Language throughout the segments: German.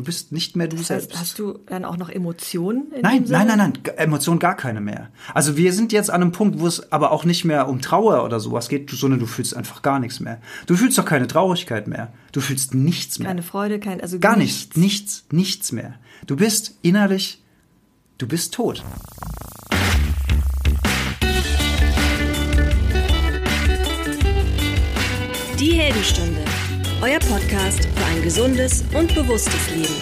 Du bist nicht mehr du Das selbst. heißt, hast du dann auch noch Emotionen? In Nein, dem Sinne? nein, nein, nein, Emotionen gar keine mehr. Also wir sind jetzt an einem Punkt, wo es aber auch nicht mehr um Trauer oder sowas geht, sondern du fühlst einfach gar nichts mehr. Du fühlst doch keine Traurigkeit mehr. Du fühlst nichts mehr. Keine Freude, kein, also gar nichts, nichts, nichts mehr. Du bist innerlich, du bist tot. Die Heldenstunde, euer Podcast für ein gesundes und bewusstes Leben.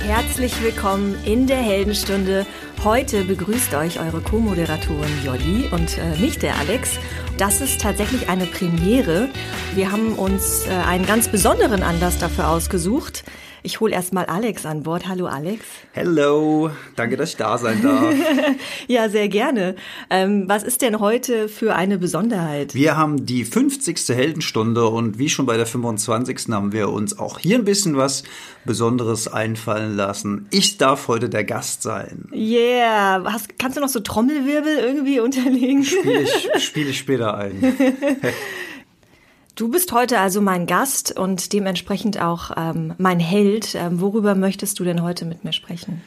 Herzlich willkommen in der Heldenstunde. Heute begrüßt euch eure Co-Moderatorin Jolli und äh, nicht der Alex. Das ist tatsächlich eine Premiere. Wir haben uns äh, einen ganz besonderen Anlass dafür ausgesucht. Ich hole erstmal Alex an Bord. Hallo Alex. Hello, danke, dass ich da sein darf. Ja, sehr gerne. Ähm, was ist denn heute für eine Besonderheit? Wir haben die 50. Heldenstunde und wie schon bei der 25. haben wir uns auch hier ein bisschen was Besonderes einfallen lassen. Ich darf heute der Gast sein. Yeah, Hast, kannst du noch so Trommelwirbel irgendwie unterlegen? Spiele ich, spiel ich später ein. Du bist heute also mein Gast und dementsprechend auch ähm, mein Held. Ähm, worüber möchtest du denn heute mit mir sprechen?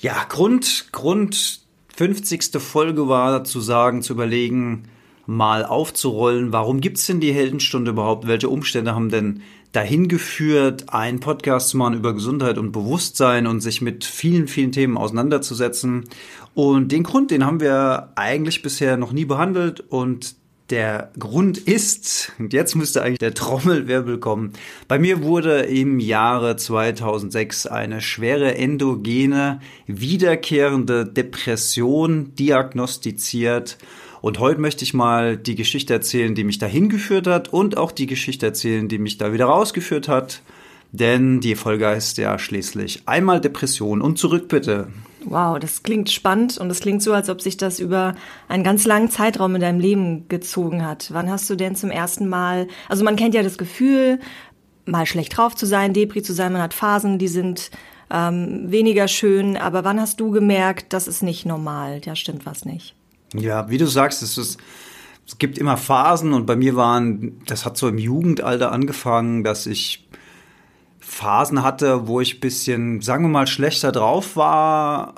Ja, Grund, Grund 50. Folge war zu sagen, zu überlegen, mal aufzurollen, warum gibt's denn die Heldenstunde überhaupt? Welche Umstände haben denn dahin geführt, einen Podcast zu machen über Gesundheit und Bewusstsein und sich mit vielen, vielen Themen auseinanderzusetzen? Und den Grund, den haben wir eigentlich bisher noch nie behandelt und der Grund ist, und jetzt müsste eigentlich der Trommelwirbel kommen, bei mir wurde im Jahre 2006 eine schwere endogene, wiederkehrende Depression diagnostiziert. Und heute möchte ich mal die Geschichte erzählen, die mich dahin geführt hat und auch die Geschichte erzählen, die mich da wieder rausgeführt hat. Denn die Folge heißt ja schließlich einmal Depression und zurück bitte. Wow, das klingt spannend und es klingt so, als ob sich das über einen ganz langen Zeitraum in deinem Leben gezogen hat. Wann hast du denn zum ersten Mal, also man kennt ja das Gefühl, mal schlecht drauf zu sein, Depri zu sein, man hat Phasen, die sind ähm, weniger schön, aber wann hast du gemerkt, das ist nicht normal, da stimmt was nicht? Ja, wie du sagst, es ist, es gibt immer Phasen und bei mir waren, das hat so im Jugendalter angefangen, dass ich Phasen hatte, wo ich bisschen, sagen wir mal, schlechter drauf war,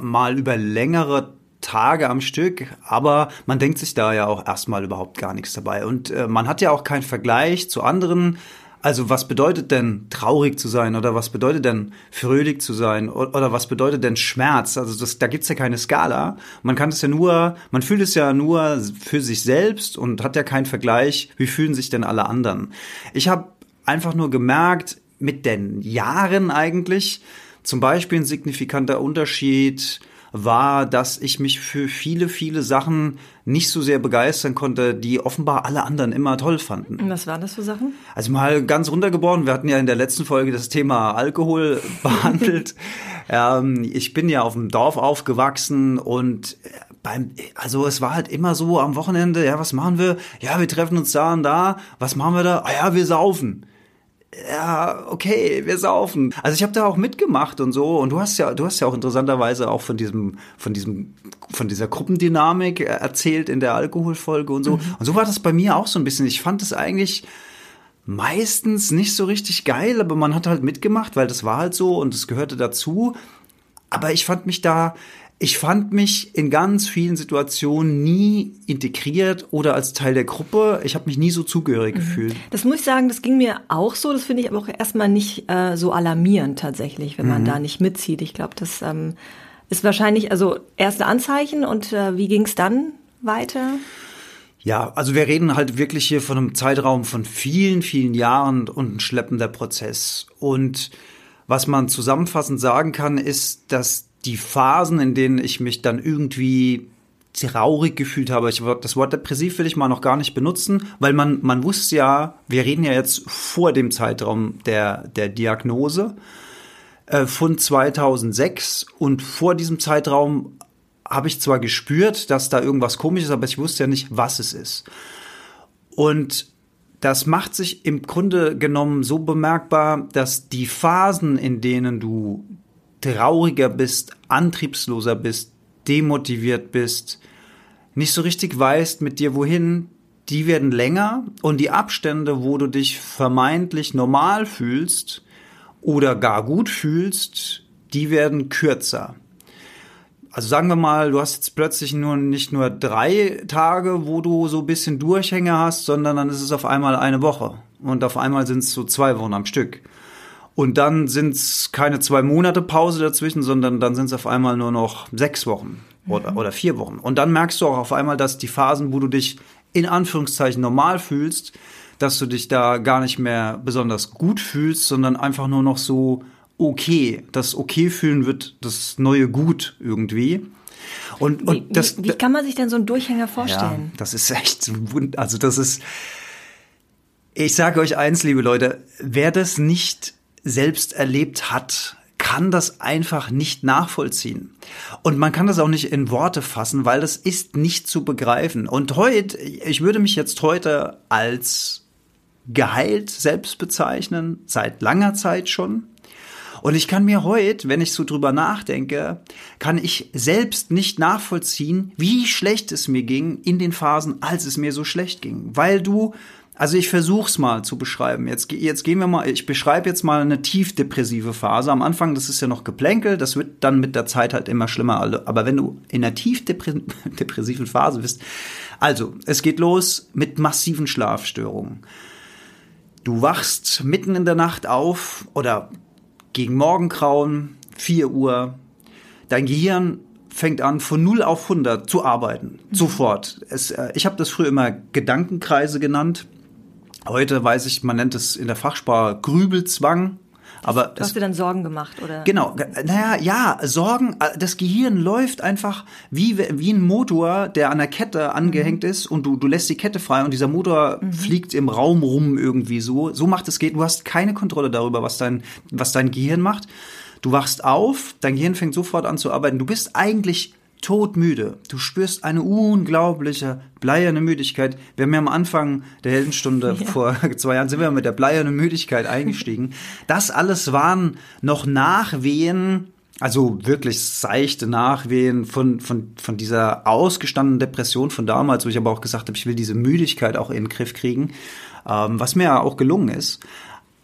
mal über längere Tage am Stück, aber man denkt sich da ja auch erstmal überhaupt gar nichts dabei. Und äh, man hat ja auch keinen Vergleich zu anderen. Also was bedeutet denn traurig zu sein oder was bedeutet denn fröhlich zu sein oder, oder was bedeutet denn Schmerz? Also das, da gibt's ja keine Skala. Man kann es ja nur, man fühlt es ja nur für sich selbst und hat ja keinen Vergleich, wie fühlen sich denn alle anderen. Ich habe einfach nur gemerkt, mit den Jahren eigentlich, zum Beispiel ein signifikanter Unterschied war, dass ich mich für viele, viele Sachen nicht so sehr begeistern konnte, die offenbar alle anderen immer toll fanden. Und was waren das für Sachen? Also mal ganz runtergeboren, wir hatten ja in der letzten Folge das Thema Alkohol behandelt. ähm, ich bin ja auf dem Dorf aufgewachsen und beim, also es war halt immer so am Wochenende, ja, was machen wir? Ja, wir treffen uns da und da. Was machen wir da? Ah ja, wir saufen ja, okay, wir saufen. Also ich habe da auch mitgemacht und so. Und du hast ja, du hast ja auch interessanterweise auch von diesem, von diesem, von dieser Gruppendynamik erzählt in der Alkoholfolge und so. Mhm. Und so war das bei mir auch so ein bisschen. Ich fand es eigentlich meistens nicht so richtig geil, aber man hat halt mitgemacht, weil das war halt so und es gehörte dazu. Aber ich fand mich da, ich fand mich in ganz vielen Situationen nie integriert oder als Teil der Gruppe. Ich habe mich nie so zugehörig mhm. gefühlt. Das muss ich sagen, das ging mir auch so. Das finde ich aber auch erstmal nicht äh, so alarmierend tatsächlich, wenn man mhm. da nicht mitzieht. Ich glaube, das ähm, ist wahrscheinlich also erste Anzeichen. Und äh, wie ging es dann weiter? Ja, also wir reden halt wirklich hier von einem Zeitraum von vielen, vielen Jahren und ein schleppender Prozess. Und was man zusammenfassend sagen kann, ist, dass die Phasen, in denen ich mich dann irgendwie traurig gefühlt habe. Ich, das Wort depressiv will ich mal noch gar nicht benutzen, weil man, man wusste ja, wir reden ja jetzt vor dem Zeitraum der, der Diagnose äh, von 2006 und vor diesem Zeitraum habe ich zwar gespürt, dass da irgendwas komisch ist, aber ich wusste ja nicht, was es ist. Und das macht sich im Grunde genommen so bemerkbar, dass die Phasen, in denen du trauriger bist, antriebsloser bist, demotiviert bist, nicht so richtig weißt mit dir wohin, die werden länger und die Abstände, wo du dich vermeintlich normal fühlst oder gar gut fühlst, die werden kürzer. Also sagen wir mal, du hast jetzt plötzlich nur nicht nur drei Tage, wo du so ein bisschen Durchhänge hast, sondern dann ist es auf einmal eine Woche und auf einmal sind es so zwei Wochen am Stück. Und dann sind es keine zwei Monate Pause dazwischen, sondern dann sind es auf einmal nur noch sechs Wochen oder, mhm. oder vier Wochen. Und dann merkst du auch auf einmal, dass die Phasen, wo du dich in Anführungszeichen normal fühlst, dass du dich da gar nicht mehr besonders gut fühlst, sondern einfach nur noch so okay. Das okay fühlen wird das neue Gut irgendwie. Und, und wie, das, wie, wie kann man sich denn so einen Durchhänger vorstellen? Ja, das ist echt, also das ist, ich sage euch eins, liebe Leute, wer das nicht selbst erlebt hat, kann das einfach nicht nachvollziehen. Und man kann das auch nicht in Worte fassen, weil das ist nicht zu begreifen. Und heute, ich würde mich jetzt heute als geheilt selbst bezeichnen, seit langer Zeit schon. Und ich kann mir heute, wenn ich so drüber nachdenke, kann ich selbst nicht nachvollziehen, wie schlecht es mir ging in den Phasen, als es mir so schlecht ging. Weil du also ich versuch's mal zu beschreiben. Jetzt, jetzt gehen wir mal, ich beschreibe jetzt mal eine tiefdepressive Phase. Am Anfang, das ist ja noch Geplänkel, das wird dann mit der Zeit halt immer schlimmer. Aber wenn du in einer tiefdepressiven Phase bist, also es geht los mit massiven Schlafstörungen. Du wachst mitten in der Nacht auf oder gegen Morgengrauen, 4 Uhr. Dein Gehirn fängt an, von 0 auf 100 zu arbeiten. Mhm. Sofort. Es, äh, ich habe das früher immer Gedankenkreise genannt. Heute weiß ich, man nennt es in der Fachsprache Grübelzwang. Aber du hast dir dann Sorgen gemacht, oder? Genau, naja, ja, Sorgen, äh, das Gehirn läuft einfach wie, wie ein Motor, der an der Kette angehängt mhm. ist und du, du lässt die Kette frei und dieser Motor mhm. fliegt im Raum rum irgendwie so. So macht es geht. Du hast keine Kontrolle darüber, was dein, was dein Gehirn macht. Du wachst auf, dein Gehirn fängt sofort an zu arbeiten. Du bist eigentlich todmüde. Du spürst eine unglaubliche bleierne Müdigkeit. Wir haben ja am Anfang der Heldenstunde ja. vor zwei Jahren sind wir mit der bleiernen Müdigkeit eingestiegen. Das alles waren noch Nachwehen, also wirklich seichte Nachwehen von, von, von dieser ausgestandenen Depression von damals, wo ich aber auch gesagt habe, ich will diese Müdigkeit auch in den Griff kriegen, ähm, was mir ja auch gelungen ist.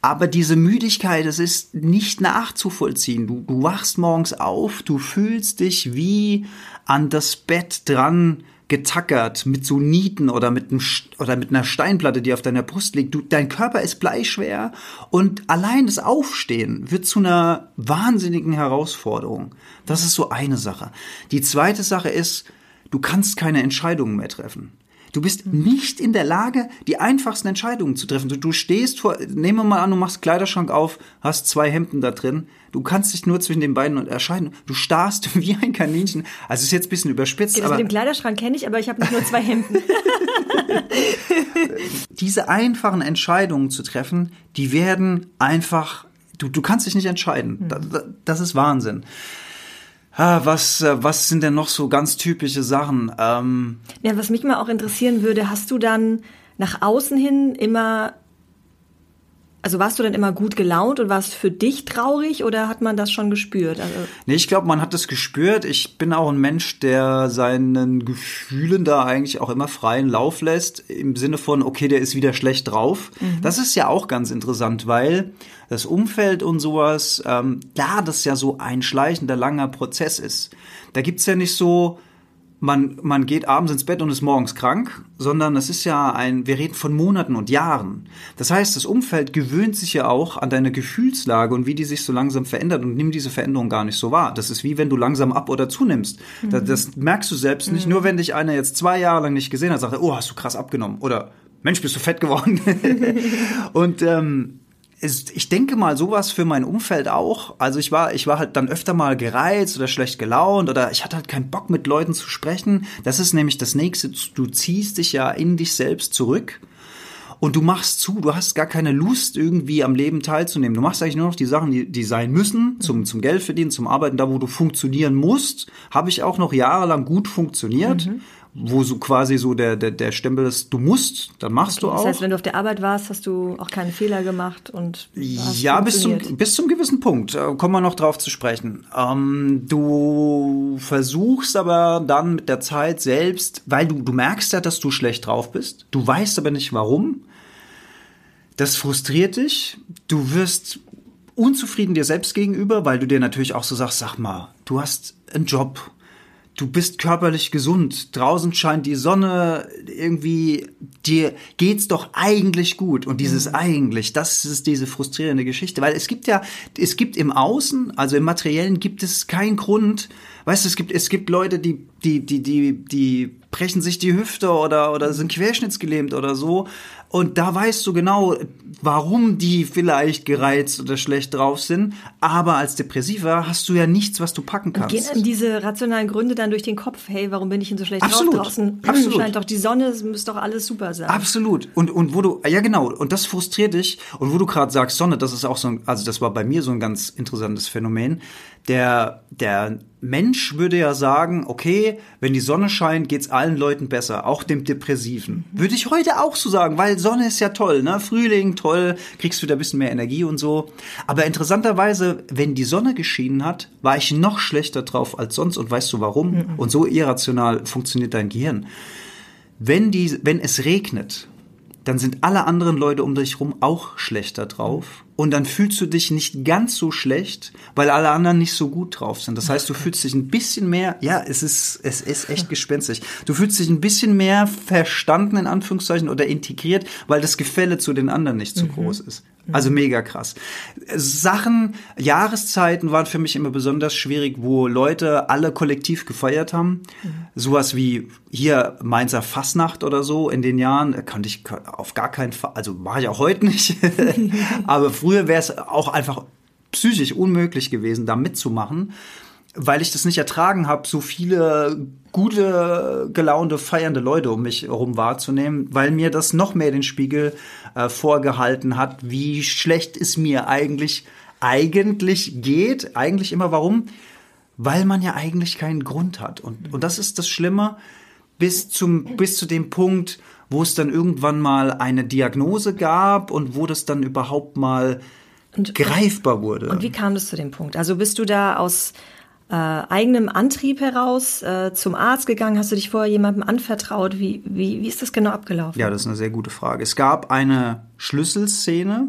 Aber diese Müdigkeit, es ist nicht nachzuvollziehen. Du, du wachst morgens auf, du fühlst dich wie an das Bett dran getackert mit so Nieten oder mit, einem, oder mit einer Steinplatte, die auf deiner Brust liegt. Du, dein Körper ist bleischwer und allein das Aufstehen wird zu einer wahnsinnigen Herausforderung. Das ist so eine Sache. Die zweite Sache ist, du kannst keine Entscheidungen mehr treffen. Du bist nicht in der Lage, die einfachsten Entscheidungen zu treffen. Du, du stehst vor, nehmen wir mal an, du machst Kleiderschrank auf, hast zwei Hemden da drin. Du kannst dich nur zwischen den beiden entscheiden. Du starrst wie ein Kaninchen. Also ist jetzt ein bisschen überspitzt. Das aber mit dem Kleiderschrank kenne ich, aber ich habe nicht nur zwei Hemden. Diese einfachen Entscheidungen zu treffen, die werden einfach, du, du kannst dich nicht entscheiden. Hm. Das, das ist Wahnsinn. Ah, was, äh, was sind denn noch so ganz typische Sachen? Ähm ja, was mich mal auch interessieren würde, hast du dann nach außen hin immer also warst du dann immer gut gelaunt und warst für dich traurig oder hat man das schon gespürt? Also nee, ich glaube, man hat das gespürt. Ich bin auch ein Mensch, der seinen Gefühlen da eigentlich auch immer freien Lauf lässt, im Sinne von, okay, der ist wieder schlecht drauf. Mhm. Das ist ja auch ganz interessant, weil das Umfeld und sowas, ähm, da das ja so ein schleichender, langer Prozess ist. Da gibt's ja nicht so, man, man geht abends ins Bett und ist morgens krank, sondern es ist ja ein, wir reden von Monaten und Jahren. Das heißt, das Umfeld gewöhnt sich ja auch an deine Gefühlslage und wie die sich so langsam verändert und nimmt diese Veränderung gar nicht so wahr. Das ist wie wenn du langsam ab oder zunimmst. Mhm. Das, das, merkst du selbst nicht. Mhm. Nur wenn dich einer jetzt zwei Jahre lang nicht gesehen hat, sagt er, oh, hast du krass abgenommen oder Mensch, bist du fett geworden. und ähm, ich denke mal sowas für mein Umfeld auch. Also ich war, ich war halt dann öfter mal gereizt oder schlecht gelaunt oder ich hatte halt keinen Bock mit Leuten zu sprechen. Das ist nämlich das nächste. Du ziehst dich ja in dich selbst zurück und du machst zu, du hast gar keine Lust irgendwie am Leben teilzunehmen. Du machst eigentlich nur noch die Sachen, die, die sein müssen, zum, zum Geld verdienen, zum Arbeiten, da wo du funktionieren musst, habe ich auch noch jahrelang gut funktioniert. Mhm wo so quasi so der, der, der Stempel ist, du musst, dann machst Okay, du auch. Das heißt, wenn du auf der Arbeit warst, hast du auch keine Fehler gemacht und Ja, bis zum, bis zum gewissen Punkt. Äh, kommen wir noch drauf zu sprechen. Ähm, du versuchst aber dann mit der Zeit selbst, weil du, du merkst ja, dass du schlecht drauf bist. Du weißt aber nicht warum. Das frustriert dich. Du wirst unzufrieden dir selbst gegenüber, weil du dir natürlich auch so sagst, sag mal, du hast einen Job. Du bist körperlich gesund. Draußen scheint die Sonne. Irgendwie, dir geht's doch eigentlich gut. Und dieses eigentlich, das ist diese frustrierende Geschichte. Weil es gibt ja, es gibt im Außen, also im Materiellen gibt es keinen Grund. Weißt du, es gibt, es gibt Leute, die, die, die, die, die brechen sich die Hüfte oder, oder sind querschnittsgelähmt oder so. Und da weißt du genau, warum die vielleicht gereizt oder schlecht drauf sind. Aber als Depressiver hast du ja nichts, was du packen kannst. Gehen einem diese rationalen Gründe dann durch den Kopf? Hey, warum bin ich denn so schlecht Absolut. drauf draußen? Absolut. Scheint doch die Sonne, es müsste doch alles super sein. Absolut. Und, und wo du, ja genau, und das frustriert dich. Und wo du gerade sagst, Sonne, das ist auch so ein, also das war bei mir so ein ganz interessantes Phänomen. Der, der Mensch würde ja sagen, okay, wenn die Sonne scheint, geht's allen Leuten besser, auch dem Depressiven. Würde ich heute auch so sagen, weil Sonne ist ja toll, ne? Frühling, toll, kriegst wieder ein bisschen mehr Energie und so. Aber interessanterweise, wenn die Sonne geschienen hat, war ich noch schlechter drauf als sonst und weißt du warum? Und so irrational funktioniert dein Gehirn. Wenn, die, wenn es regnet, dann sind alle anderen Leute um dich rum auch schlechter drauf. Und dann fühlst du dich nicht ganz so schlecht, weil alle anderen nicht so gut drauf sind. Das heißt, du fühlst dich ein bisschen mehr, ja, es ist, es ist echt gespenstisch. Du fühlst dich ein bisschen mehr verstanden, in Anführungszeichen, oder integriert, weil das Gefälle zu den anderen nicht so groß ist. Also mega krass. Sachen, Jahreszeiten waren für mich immer besonders schwierig, wo Leute alle kollektiv gefeiert haben. Sowas wie hier Mainzer Fasnacht oder so in den Jahren, äh, kannte ich auf gar keinen Fall, also mache ich auch heute nicht. Aber früher wäre es auch einfach psychisch unmöglich gewesen, da mitzumachen weil ich das nicht ertragen habe, so viele gute, gelaunte, feiernde Leute um mich herum wahrzunehmen, weil mir das noch mehr den Spiegel äh, vorgehalten hat, wie schlecht es mir eigentlich eigentlich geht. Eigentlich immer warum? Weil man ja eigentlich keinen Grund hat. Und, und das ist das Schlimme bis zum, bis zu dem Punkt, wo es dann irgendwann mal eine Diagnose gab und wo das dann überhaupt mal greifbar wurde. Und wie kam das zu dem Punkt? Also bist du da aus äh, eigenem Antrieb heraus äh, zum Arzt gegangen? Hast du dich vorher jemandem anvertraut? Wie, wie, wie ist das genau abgelaufen? Ja, das ist eine sehr gute Frage. Es gab eine Schlüsselszene.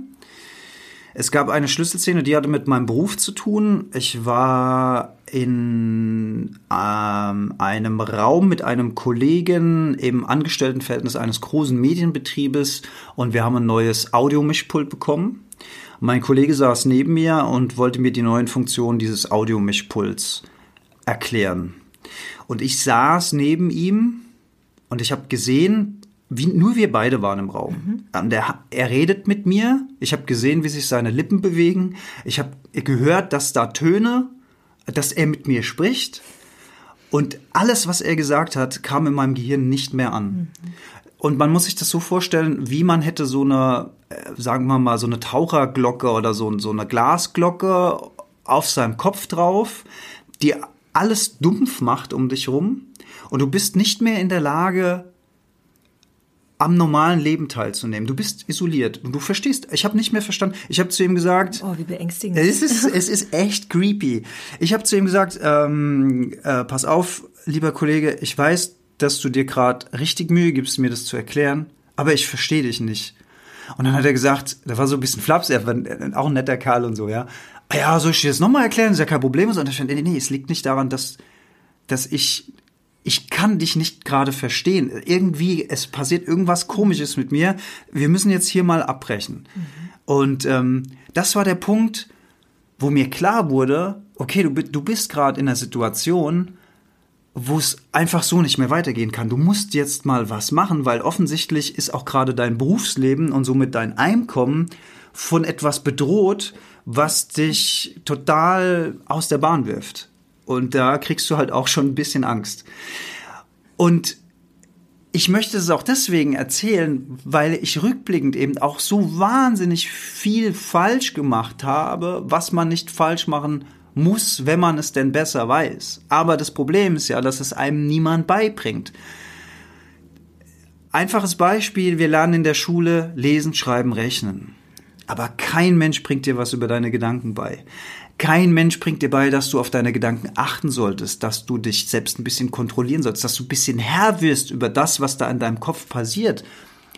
Es gab eine Schlüsselszene, die hatte mit meinem Beruf zu tun. Ich war in ähm, einem Raum mit einem Kollegen im Angestelltenverhältnis eines großen Medienbetriebes und wir haben ein neues Audiomischpult bekommen. Mein Kollege saß neben mir und wollte mir die neuen Funktionen dieses Audiomischpults erklären. Und ich saß neben ihm und ich habe gesehen, wie nur wir beide waren im Raum. Und er, er redet mit mir. Ich habe gesehen, wie sich seine Lippen bewegen. Ich habe gehört, dass da Töne, dass er mit mir spricht. Und alles, was er gesagt hat, kam in meinem Gehirn nicht mehr an. Und man muss sich das so vorstellen, wie man hätte so eine, äh, sagen wir mal, so eine Taucherglocke oder so, so eine Glasglocke auf seinem Kopf drauf, die alles dumpf macht um dich rum. Und du bist nicht mehr in der Lage, am normalen Leben teilzunehmen. Du bist isoliert und du verstehst. Ich habe nicht mehr verstanden. Ich habe zu ihm gesagt, Oh, wie beängstigend. es ist, es ist echt creepy. Ich habe zu ihm gesagt, ähm, äh, pass auf, lieber Kollege, ich weiß, dass du dir gerade richtig Mühe gibst, mir das zu erklären, aber ich verstehe dich nicht. Und dann hat er gesagt, da war so ein bisschen Flaps, er war auch ein netter Kerl und so, ja. "Ah Ja, soll ich dir das nochmal erklären? Das ist ja kein Problem. Und er stand, nee, nee, es liegt nicht daran, dass, dass ich, ich kann dich nicht gerade verstehen. Irgendwie, es passiert irgendwas Komisches mit mir. Wir müssen jetzt hier mal abbrechen. Und ähm, das war der Punkt, wo mir klar wurde, okay, du, du bist gerade in einer Situation, wo es einfach so nicht mehr weitergehen kann. Du musst jetzt mal was machen, weil offensichtlich ist auch gerade dein Berufsleben und somit dein Einkommen von etwas bedroht, was dich total aus der Bahn wirft. Und da kriegst du halt auch schon ein bisschen Angst. Und ich möchte es auch deswegen erzählen, weil ich rückblickend eben auch so wahnsinnig viel falsch gemacht habe, was man nicht falsch machen muss, wenn man es denn besser weiß. Aber das Problem ist ja, dass es einem niemand beibringt. Einfaches Beispiel, wir lernen in der Schule lesen, schreiben, rechnen. Aber kein Mensch bringt dir was über deine Gedanken bei. Kein Mensch bringt dir bei, dass du auf deine Gedanken achten solltest, dass du dich selbst ein bisschen kontrollieren solltest, dass du ein bisschen Herr wirst über das, was da in deinem Kopf passiert.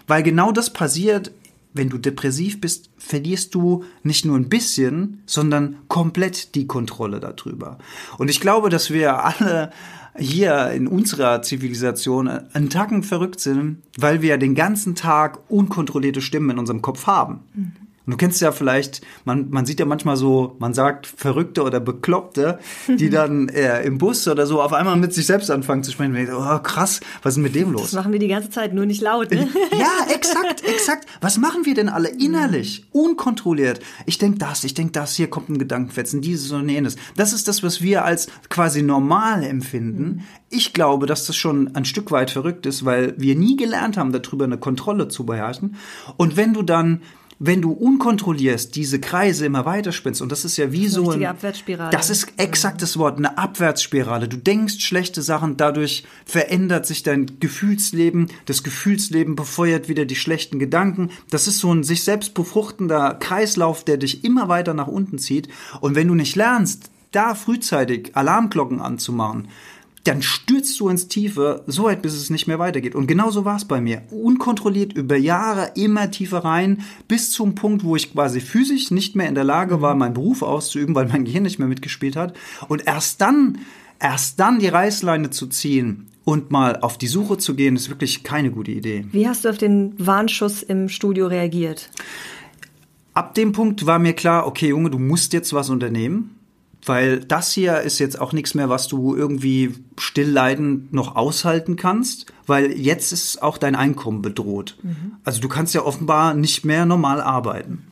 Weil genau das passiert, wenn du depressiv bist, verlierst du nicht nur ein bisschen, sondern komplett die Kontrolle darüber. Und ich glaube, dass wir alle hier in unserer Zivilisation einen Tacken verrückt sind, weil wir den ganzen Tag unkontrollierte Stimmen in unserem Kopf haben. Mhm. Und du kennst ja vielleicht, man, man sieht ja manchmal so, man sagt Verrückte oder Bekloppte, die dann äh, im Bus oder so auf einmal mit sich selbst anfangen zu sprechen. denke, oh krass, was ist mit dem los? Das machen wir die ganze Zeit, nur nicht laut. Ne? ja, exakt, exakt. Was machen wir denn alle innerlich, unkontrolliert? Ich denke das, ich denke das, hier kommt ein Gedankenfetzen, dieses und jenes. Das ist das, was wir als quasi normal empfinden. Ich glaube, dass das schon ein Stück weit verrückt ist, weil wir nie gelernt haben, darüber eine Kontrolle zu beherrschen. Und wenn du dann wenn du unkontrolliert diese Kreise immer weiter spinnst, und das ist ja wie das so ein, Abwärtsspirale. Das ist exakt das Wort, eine Abwärtsspirale. Du denkst schlechte Sachen, dadurch verändert sich dein Gefühlsleben, das Gefühlsleben befeuert wieder die schlechten Gedanken. Das ist so ein sich selbst befruchtender Kreislauf, der dich immer weiter nach unten zieht. Und wenn du nicht lernst, da frühzeitig Alarmglocken anzumachen, dann stürzt du ins Tiefe, so weit, bis es nicht mehr weitergeht. Und genau so war es bei mir. Unkontrolliert über Jahre immer tiefer rein, bis zum Punkt, wo ich quasi physisch nicht mehr in der Lage war, meinen Beruf auszuüben, weil mein Gehirn nicht mehr mitgespielt hat. Und erst dann, erst dann die Reißleine zu ziehen und mal auf die Suche zu gehen, ist wirklich keine gute Idee. Wie hast du auf den Warnschuss im Studio reagiert? Ab dem Punkt war mir klar, okay, Junge, du musst jetzt was unternehmen weil das hier ist jetzt auch nichts mehr, was du irgendwie stillleidend noch aushalten kannst, weil jetzt ist auch dein Einkommen bedroht. Mhm. Also du kannst ja offenbar nicht mehr normal arbeiten.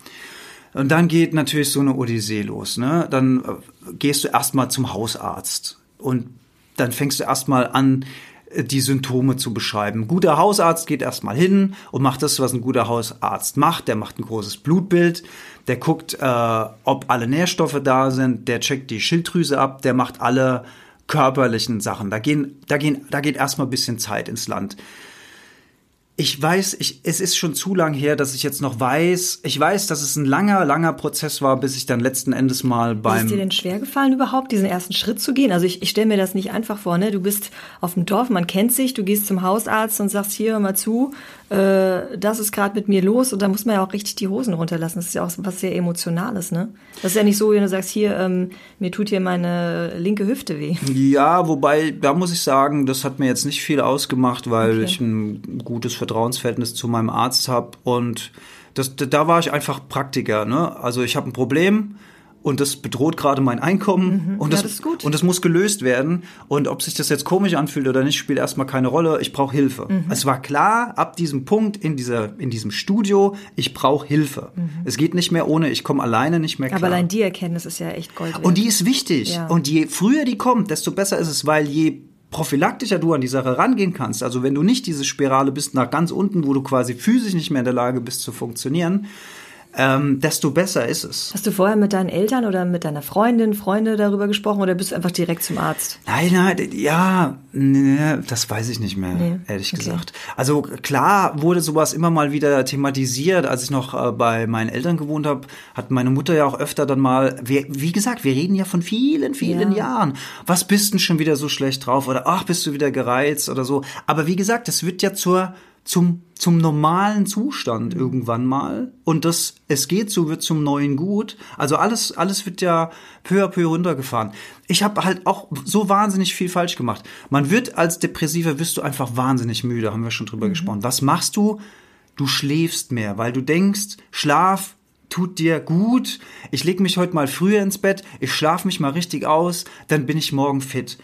Und dann geht natürlich so eine Odyssee los. Ne? Dann äh, gehst du erstmal zum Hausarzt und dann fängst du erstmal an, die Symptome zu beschreiben. Ein guter Hausarzt geht erstmal hin und macht das, was ein guter Hausarzt macht. Der macht ein großes Blutbild, der guckt, äh, ob alle Nährstoffe da sind, der checkt die Schilddrüse ab, der macht alle körperlichen Sachen. Da gehen, da gehen, da geht erstmal ein bisschen Zeit ins Land ich weiß, ich, es ist schon zu lang her, dass ich jetzt noch weiß. Ich weiß, dass es ein langer, langer Prozess war, bis ich dann letzten Endes mal beim. Ist es dir denn schwer gefallen, überhaupt diesen ersten Schritt zu gehen? Also ich, ich stelle mir das nicht einfach vor, ne? Du bist auf dem Dorf, man kennt sich, du gehst zum Hausarzt und sagst hier hör mal zu, äh, das ist gerade mit mir los und da muss man ja auch richtig die Hosen runterlassen. Das ist ja auch was sehr Emotionales, ne? Das ist ja nicht so, wenn du sagst, hier, ähm, mir tut hier meine linke Hüfte weh. Ja, wobei, da muss ich sagen, das hat mir jetzt nicht viel ausgemacht, weil okay. ich ein gutes Vertrauensverhältnis zu meinem Arzt habe und das, da war ich einfach Praktiker. Ne? Also ich habe ein Problem, und das bedroht gerade mein Einkommen mhm. und, das, ja, das und das muss gelöst werden. Und ob sich das jetzt komisch anfühlt oder nicht, spielt erstmal keine Rolle. Ich brauche Hilfe. Mhm. Es war klar, ab diesem Punkt in, dieser, in diesem Studio, ich brauche Hilfe. Mhm. Es geht nicht mehr ohne, ich komme alleine nicht mehr klar. Aber allein die Erkenntnis ist ja echt Gold. Wert. Und die ist wichtig. Ja. Und je früher die kommt, desto besser ist es, weil je prophylaktischer du an die Sache rangehen kannst, also wenn du nicht diese Spirale bist nach ganz unten, wo du quasi physisch nicht mehr in der Lage bist zu funktionieren, ähm, desto besser ist es. Hast du vorher mit deinen Eltern oder mit deiner Freundin, Freunde darüber gesprochen oder bist du einfach direkt zum Arzt? Nein, nein, ja, nee, das weiß ich nicht mehr, nee. ehrlich okay. gesagt. Also klar wurde sowas immer mal wieder thematisiert. Als ich noch äh, bei meinen Eltern gewohnt habe, hat meine Mutter ja auch öfter dann mal, wie, wie gesagt, wir reden ja von vielen, vielen ja. Jahren. Was bist denn schon wieder so schlecht drauf? Oder ach, bist du wieder gereizt oder so. Aber wie gesagt, das wird ja zur zum, zum normalen Zustand irgendwann mal. Und das, es geht so, wird zum neuen Gut. Also alles, alles wird ja peu à peu runtergefahren. Ich habe halt auch so wahnsinnig viel falsch gemacht. Man wird als Depressiver, wirst du einfach wahnsinnig müde, haben wir schon drüber mhm. gesprochen. Was machst du? Du schläfst mehr, weil du denkst, Schlaf tut dir gut. Ich leg mich heute mal früher ins Bett, ich schlaf mich mal richtig aus, dann bin ich morgen fit.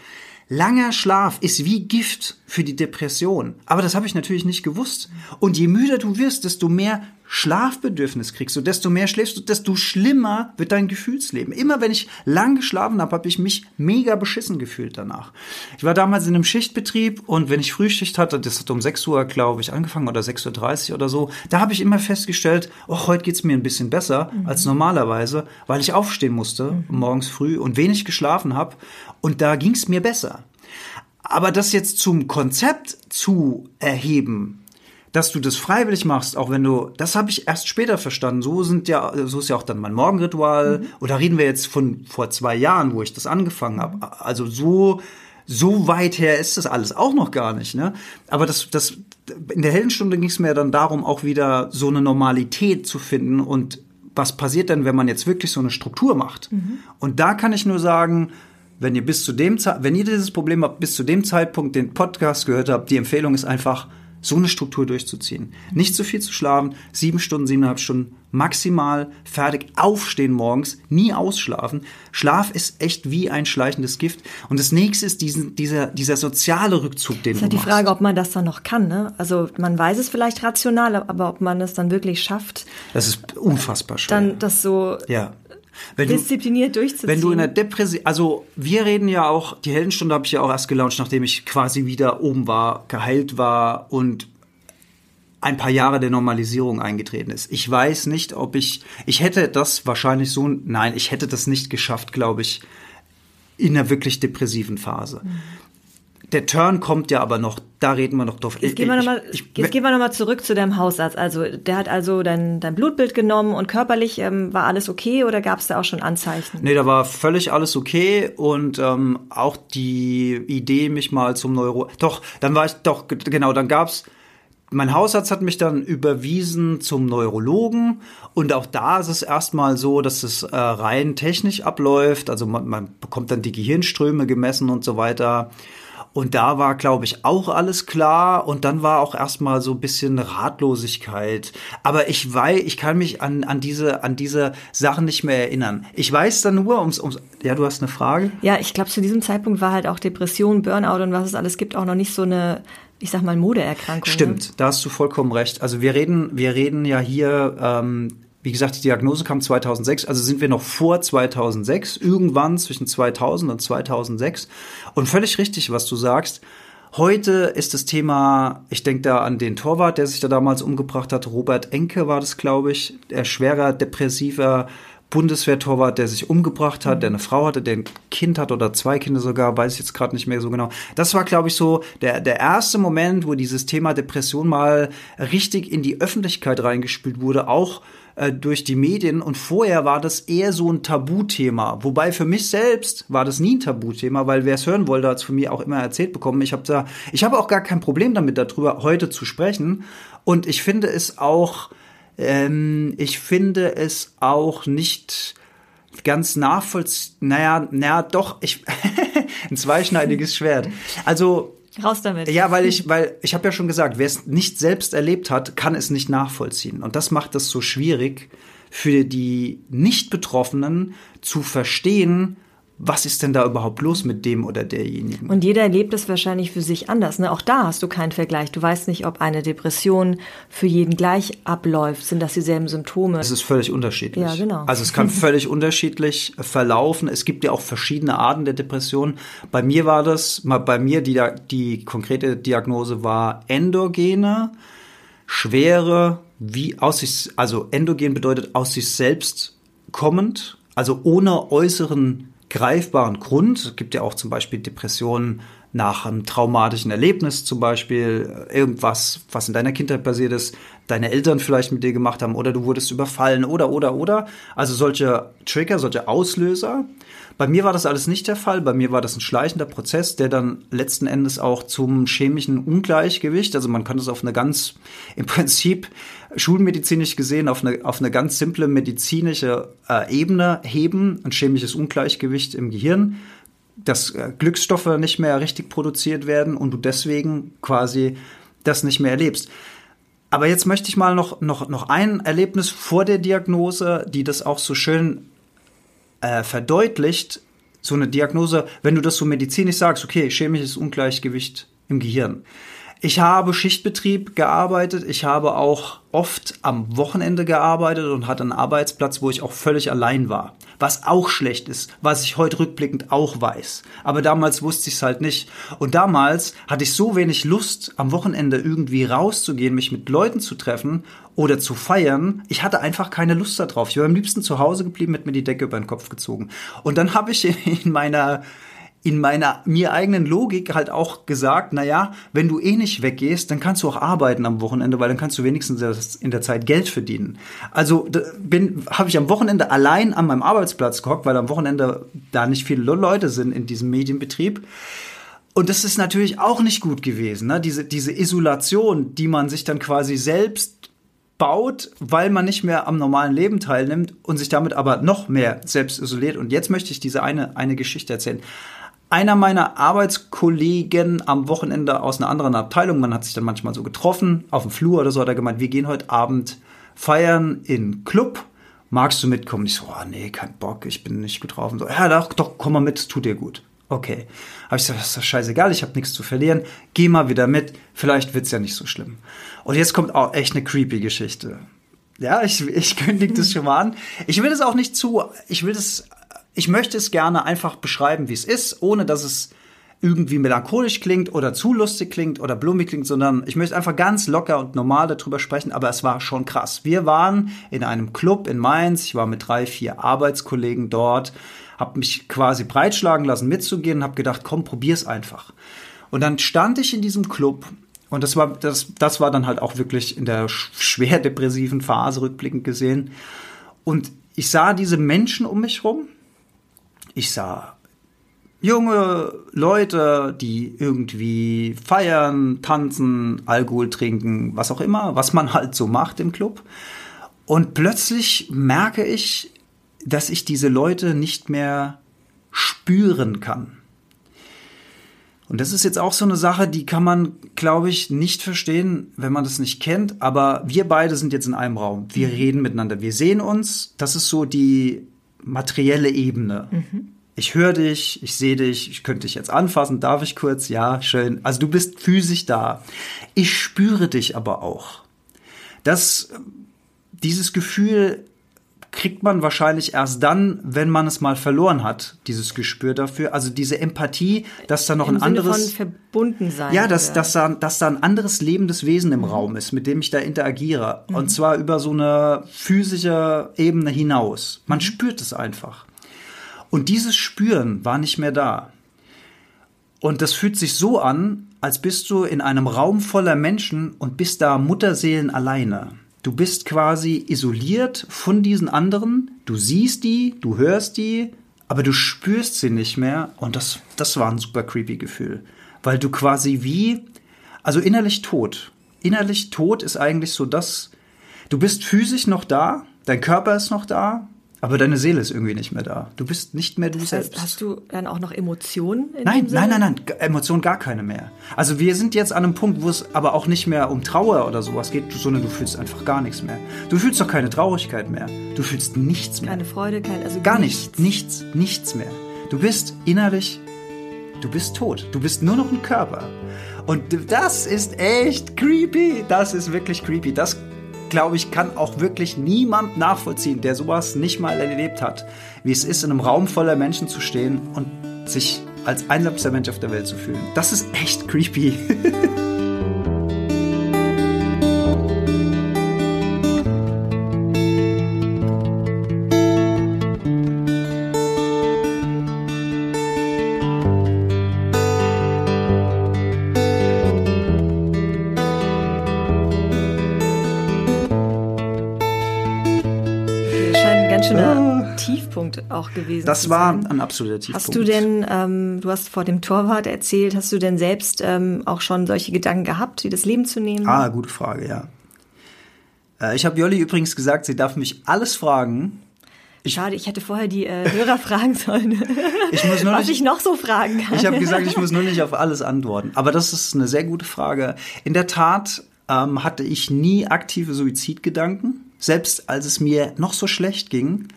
Langer Schlaf ist wie Gift für die Depression. Aber das habe ich natürlich nicht gewusst. Und je müder du wirst, desto mehr Schlafbedürfnis kriegst du, desto mehr schläfst du, desto schlimmer wird dein Gefühlsleben. Immer wenn ich lang geschlafen habe, habe ich mich mega beschissen gefühlt danach. Ich war damals in einem Schichtbetrieb und wenn ich Frühschicht hatte, das hat um 6 Uhr, glaube ich, angefangen oder 6.30 Uhr oder so, da habe ich immer festgestellt, oh, heute geht's mir ein bisschen besser mhm. als normalerweise, weil ich aufstehen musste mhm. morgens früh und wenig geschlafen habe und da ging's mir besser. Aber das jetzt zum Konzept zu erheben, dass du das freiwillig machst, auch wenn du, das habe ich erst später verstanden. So sind ja, so ist ja auch dann mein Morgenritual. Mhm. Oder reden wir jetzt von vor zwei Jahren, wo ich das angefangen habe. Also so, so weit her ist das alles auch noch gar nicht. Ne? Aber das, das, in der hellen Stunde ging es mir dann darum, auch wieder so eine Normalität zu finden und was passiert denn, wenn man jetzt wirklich so eine Struktur macht? Mhm. Und da kann ich nur sagen, wenn ihr bis zu dem wenn ihr dieses Problem habt, bis zu dem Zeitpunkt den Podcast gehört habt, die Empfehlung ist einfach, so eine Struktur durchzuziehen. Nicht zu viel zu schlafen, sieben Stunden, siebeneinhalb Stunden maximal fertig aufstehen morgens, nie ausschlafen. Schlaf ist echt wie ein schleichendes Gift. Und das nächste ist diesen, dieser, dieser soziale Rückzug, den das du ist ja die Frage, ob man das dann noch kann. Ne? Also man weiß es vielleicht rational, aber ob man es dann wirklich schafft. Das ist unfassbar schwer. Dann das so ja. Wenn diszipliniert du, durchzuziehen. Wenn du in der Depression, also wir reden ja auch, die Heldenstunde habe ich ja auch erst gelauncht, nachdem ich quasi wieder oben war, geheilt war und ein paar Jahre der Normalisierung eingetreten ist. Ich weiß nicht, ob ich, ich hätte das wahrscheinlich so, nein, ich hätte das nicht geschafft, glaube ich, in einer wirklich depressiven Phase. Mhm der Turn kommt ja aber noch, da reden wir noch drauf. Jetzt gehen wir nochmal noch, zurück zu deinem Hausarzt. Also der hat also dein, dein Blutbild genommen und körperlich ähm, war alles okay oder gab es da auch schon Anzeichen? Nee, da war völlig alles okay und ähm, auch die Idee, mich mal zum Neuro... Doch, dann war ich, doch, genau, dann gab's mein Hausarzt hat mich dann überwiesen zum Neurologen und auch da ist es erstmal so, dass es äh, rein technisch abläuft. Also man, man bekommt dann die Gehirnströme gemessen und so weiter. Und da war, glaube ich, auch alles klar. Und dann war auch erstmal so ein bisschen Ratlosigkeit. Aber ich weiß, ich kann mich an, an diese, an diese Sachen nicht mehr erinnern. Ich weiß dann nur ums, ums ja, du hast eine Frage? Ja, ich glaube, zu diesem Zeitpunkt war halt auch Depression, Burnout und was es alles gibt, auch noch nicht so eine, ich sag mal, Modeerkrankung. Stimmt, ne? da hast du vollkommen recht. Also wir reden, wir reden ja hier ähm, wie gesagt, die Diagnose kam 2006, also sind wir noch vor 2006, irgendwann zwischen 2000 und 2006. Und völlig richtig, was du sagst. Heute ist das Thema, ich denke da an den Torwart, der sich da damals umgebracht hat, Robert Enke war das, glaube ich, der schwerer depressiver Bundeswehrtorwart, der sich umgebracht hat, der eine Frau hatte, der ein Kind hat oder zwei Kinder sogar, weiß ich jetzt gerade nicht mehr so genau. Das war, glaube ich, so der, der erste Moment, wo dieses Thema Depression mal richtig in die Öffentlichkeit reingespielt wurde, auch äh, durch die Medien und vorher war das eher so ein Tabuthema. Wobei für mich selbst war das nie ein Tabuthema, weil wer es hören wollte, hat es von mir auch immer erzählt bekommen. Ich habe da, ich habe auch gar kein Problem damit, darüber heute zu sprechen. Und ich finde es auch, ähm, ich finde es auch nicht ganz nachvollziehbar. Naja, naja, doch, ich ein zweischneidiges Schwert. Also Raus damit. Ja, weil ich, weil ich habe ja schon gesagt, wer es nicht selbst erlebt hat, kann es nicht nachvollziehen. Und das macht es so schwierig für die Nicht-Betroffenen zu verstehen, was ist denn da überhaupt los mit dem oder derjenigen? Und jeder erlebt es wahrscheinlich für sich anders. Ne? Auch da hast du keinen Vergleich. Du weißt nicht, ob eine Depression für jeden gleich abläuft. Sind das dieselben Symptome? Es ist völlig unterschiedlich. Ja, genau. Also es kann völlig unterschiedlich verlaufen. Es gibt ja auch verschiedene Arten der Depression. Bei mir war das, bei mir die, die konkrete Diagnose war endogene, schwere, wie aus sich, also endogen bedeutet aus sich selbst kommend, also ohne äußeren greifbaren Grund. Es gibt ja auch zum Beispiel Depressionen nach einem traumatischen Erlebnis, zum Beispiel irgendwas, was in deiner Kindheit passiert ist, deine Eltern vielleicht mit dir gemacht haben oder du wurdest überfallen oder, oder, oder. Also solche Trigger, solche Auslöser. Bei mir war das alles nicht der Fall. Bei mir war das ein schleichender Prozess, der dann letzten Endes auch zum chemischen Ungleichgewicht, also man kann das auf eine ganz, im Prinzip schulmedizinisch gesehen, auf eine, auf eine ganz simple medizinische äh, Ebene heben, ein chemisches Ungleichgewicht im Gehirn, dass äh, Glücksstoffe nicht mehr richtig produziert werden und du deswegen quasi das nicht mehr erlebst. Aber jetzt möchte ich mal noch, noch, noch ein Erlebnis vor der Diagnose, die das auch so schön äh, verdeutlicht, so eine Diagnose, wenn du das so medizinisch sagst, okay, chemisches Ungleichgewicht im Gehirn. Ich habe Schichtbetrieb gearbeitet. Ich habe auch oft am Wochenende gearbeitet und hatte einen Arbeitsplatz, wo ich auch völlig allein war. Was auch schlecht ist, was ich heute rückblickend auch weiß. Aber damals wusste ich es halt nicht. Und damals hatte ich so wenig Lust, am Wochenende irgendwie rauszugehen, mich mit Leuten zu treffen oder zu feiern. Ich hatte einfach keine Lust darauf. Ich wäre am liebsten zu Hause geblieben, mit mir die Decke über den Kopf gezogen. Und dann habe ich in meiner in meiner mir eigenen Logik halt auch gesagt, na ja, wenn du eh nicht weggehst, dann kannst du auch arbeiten am Wochenende, weil dann kannst du wenigstens in der Zeit Geld verdienen. Also bin habe ich am Wochenende allein an meinem Arbeitsplatz gehockt, weil am Wochenende da nicht viele Leute sind in diesem Medienbetrieb. Und das ist natürlich auch nicht gut gewesen, ne? diese, diese Isolation, die man sich dann quasi selbst baut, weil man nicht mehr am normalen Leben teilnimmt und sich damit aber noch mehr selbst isoliert. Und jetzt möchte ich diese eine, eine Geschichte erzählen einer meiner Arbeitskollegen am Wochenende aus einer anderen Abteilung, man hat sich dann manchmal so getroffen, auf dem Flur oder so, hat er gemeint, wir gehen heute Abend feiern in Club. Magst du mitkommen? Ich so, oh, nee, kein Bock, ich bin nicht. Und so, ja, doch, doch, komm mal mit, tut dir gut. Okay. Habe ich gesagt, das ist doch scheißegal, ich habe nichts zu verlieren. Geh mal wieder mit, vielleicht wird's ja nicht so schlimm. Und jetzt kommt auch echt eine creepy Geschichte. Ja, ich, ich kündige das schon mal an. Ich will das auch nicht zu, ich will das ich möchte es gerne einfach beschreiben, wie es ist, ohne dass es irgendwie melancholisch klingt oder zu lustig klingt oder blumig klingt, sondern ich möchte einfach ganz locker und normal darüber sprechen, aber es war schon krass. Wir waren in einem Club in Mainz, ich war mit drei, vier Arbeitskollegen dort, habe mich quasi breitschlagen lassen mitzugehen und habe gedacht, komm, probier's einfach. Und dann stand ich in diesem Club und das war, das, das war dann halt auch wirklich in der schwer depressiven Phase rückblickend gesehen. Und ich sah diese Menschen um mich rum, ich sah junge Leute, die irgendwie feiern, tanzen, Alkohol trinken, was auch immer, was man halt so macht im Club. Und plötzlich merke ich, dass ich diese Leute nicht mehr spüren kann. Und das ist jetzt auch so eine Sache, die kann man, glaube ich, nicht verstehen, wenn man das nicht kennt. Aber wir beide sind jetzt in einem Raum. Wir mhm. reden miteinander. Wir sehen uns. Das ist so die materielle Ebene. Mhm. Ich höre dich, ich sehe dich, ich könnte dich jetzt anfassen, darf ich kurz? Ja, schön. Also du bist physisch da. Ich spüre dich aber auch. Das, dieses Gefühl kriegt man wahrscheinlich erst dann, wenn man es mal verloren hat, dieses Gespür dafür. Also diese Empathie, dass da noch Im ein Sinne anderes. Von verbunden sein. Ja, dass, dass, da, dass da ein anderes lebendes Wesen im mhm. Raum ist, mit dem ich da interagiere. Mhm. Und zwar über so eine physische Ebene hinaus. Man mhm. spürt es einfach. Und dieses Spüren war nicht mehr da. Und das fühlt sich so an, als bist du in einem Raum voller Menschen und bist da Mutterseelen alleine. Du bist quasi isoliert von diesen anderen, du siehst die, du hörst die, aber du spürst sie nicht mehr. Und das, das war ein super creepy Gefühl, weil du quasi wie, also innerlich tot. Innerlich tot ist eigentlich so das, du bist physisch noch da, dein Körper ist noch da, aber deine Seele ist irgendwie nicht mehr da. Du bist nicht mehr du das heißt, selbst. Hast du dann auch noch Emotionen? nein, nein, nein, nein, Emotionen gar keine mehr. Also wir sind jetzt an einem Punkt, wo es aber auch nicht mehr um Trauer oder sowas geht, sondern du fühlst einfach gar nichts mehr. Du fühlst doch keine Traurigkeit mehr. Du fühlst nichts mehr. Keine Freude, kein, also gar nichts, nichts, nichts mehr. Du bist innerlich, du bist tot. Du bist nur noch ein Körper. Und das ist echt creepy. Das ist wirklich creepy. Das glaube ich, kann auch wirklich niemand nachvollziehen, der sowas nicht mal erlebt hat, wie es ist, in einem Raum voller Menschen zu stehen und sich als einsamster Mensch auf der Welt zu fühlen. Das ist echt creepy. auch gewesen. Das war ein absoluter Tiefpunkt. Hast du denn, ähm, du hast vor dem Torwart erzählt, hast du denn selbst ähm, auch schon solche Gedanken gehabt, dir das Leben zu nehmen? Ah, gute Frage, ja. Äh, ich habe Jolli übrigens gesagt, sie darf mich alles fragen. Ich, Schade, ich hätte vorher die äh, Hörer fragen sollen, ich muss nur was nicht, ich noch so fragen kann. Ich habe gesagt, ich muss nur nicht auf alles antworten. Aber das ist eine sehr gute Frage. In der Tat ähm, hatte ich nie aktive Suizidgedanken, selbst als es mir noch so schlecht ging.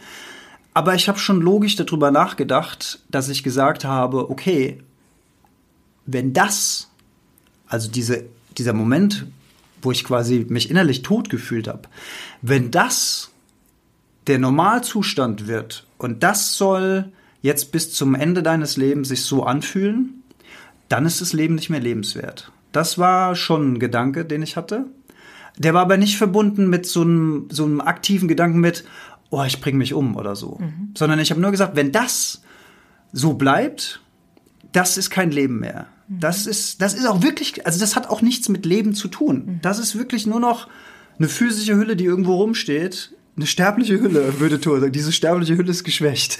Aber ich habe schon logisch darüber nachgedacht, dass ich gesagt habe, okay, wenn das, also diese, dieser Moment, wo ich quasi mich innerlich tot gefühlt habe, wenn das der Normalzustand wird und das soll jetzt bis zum Ende deines Lebens sich so anfühlen, dann ist das Leben nicht mehr lebenswert. Das war schon ein Gedanke, den ich hatte. Der war aber nicht verbunden mit so einem, so einem aktiven Gedanken mit, oh, ich bringe mich um oder so. Mhm. Sondern ich habe nur gesagt, wenn das so bleibt, das ist kein Leben mehr. Das ist, das ist auch wirklich, also das hat auch nichts mit Leben zu tun. Das ist wirklich nur noch eine physische Hülle, die irgendwo rumsteht. Eine sterbliche Hülle, würde Thor sagen. Diese sterbliche Hülle ist geschwächt.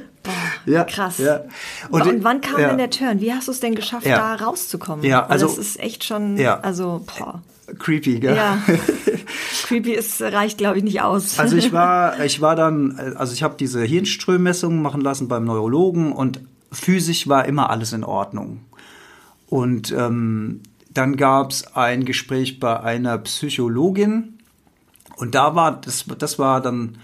ja, krass. Ja. Und, und wann kam ja. denn der Turn? Wie hast du es denn geschafft, Ja. da rauszukommen? Ja, Weil also- das ist echt schon, Ja. also, boah. Creepy, gell? Ja. Creepy ist, reicht, glaube ich, nicht aus. Also ich war, ich war dann, also ich habe diese Hirnströmmessungen machen lassen beim Neurologen und physisch war immer alles in Ordnung. Und ähm, dann gab es ein Gespräch bei einer Psychologin und da war, das, das war dann,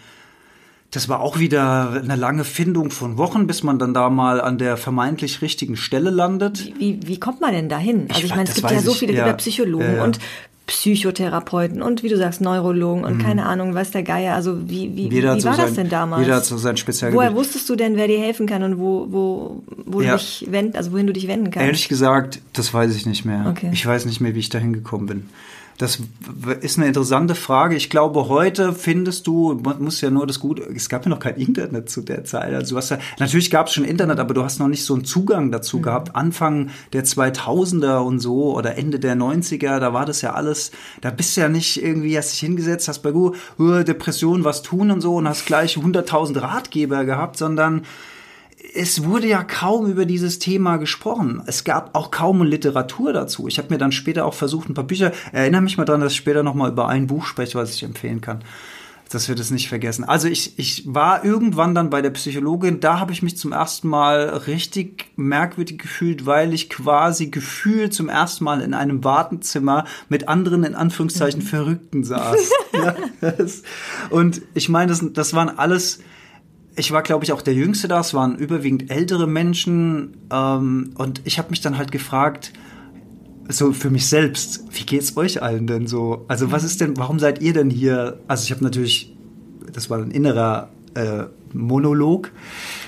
das war auch wieder eine lange Findung von Wochen, bis man dann da mal an der vermeintlich richtigen Stelle landet. Wie, wie kommt man denn dahin? Also ich weiß- meine, es gibt ja so ich, viele ja. Psychologen ja. und Psychotherapeuten und wie du sagst, Neurologen und keine Ahnung, was der Geier. Also wie, wie, Mhm. Jeder wie war das sein- denn damals? jeder hat so sein Spezialgebiet. Woher wusstest du denn, wer dir helfen kann und wo, wo, wo Ja. du dich wend, also wohin du dich wenden kannst? Ehrlich gesagt, das weiß ich nicht mehr. Okay. Ich weiß nicht mehr, wie ich da hingekommen bin. Das ist eine interessante Frage. Ich glaube, heute findest du, man muss ja nur das Gute, es gab ja noch kein Internet zu der Zeit. Also du hast ja, natürlich gab es schon Internet, aber du hast noch nicht so einen Zugang dazu Mhm. gehabt. Anfang der 2000er und so oder Ende der 90er, da war das ja alles, da bist du ja nicht irgendwie, hast dich hingesetzt, hast bei Google, "Huh, Depression, was tun und so und hast gleich 100.000 Ratgeber gehabt, sondern es wurde ja kaum über dieses Thema gesprochen. Es gab auch kaum Literatur dazu. Ich habe mir dann später auch versucht, ein paar Bücher, erinnere mich mal dran, dass ich später noch mal über ein Buch spreche, was ich empfehlen kann. Dass wir das nicht vergessen. Also ich, ich war irgendwann dann bei der Psychologin, da habe ich mich zum ersten Mal richtig merkwürdig gefühlt, weil ich quasi gefühlt zum ersten Mal in einem Wartezimmer mit anderen, in Anführungszeichen, Verrückten saß. ja, das, und ich meine, das, das waren alles ich war, glaube ich, auch der Jüngste da. Es waren überwiegend ältere Menschen. Ähm, und ich habe mich dann halt gefragt, so für mich selbst, wie geht's euch allen denn so? Also was ist denn, warum seid ihr denn hier? Also ich habe natürlich, das war ein innerer äh, Monolog.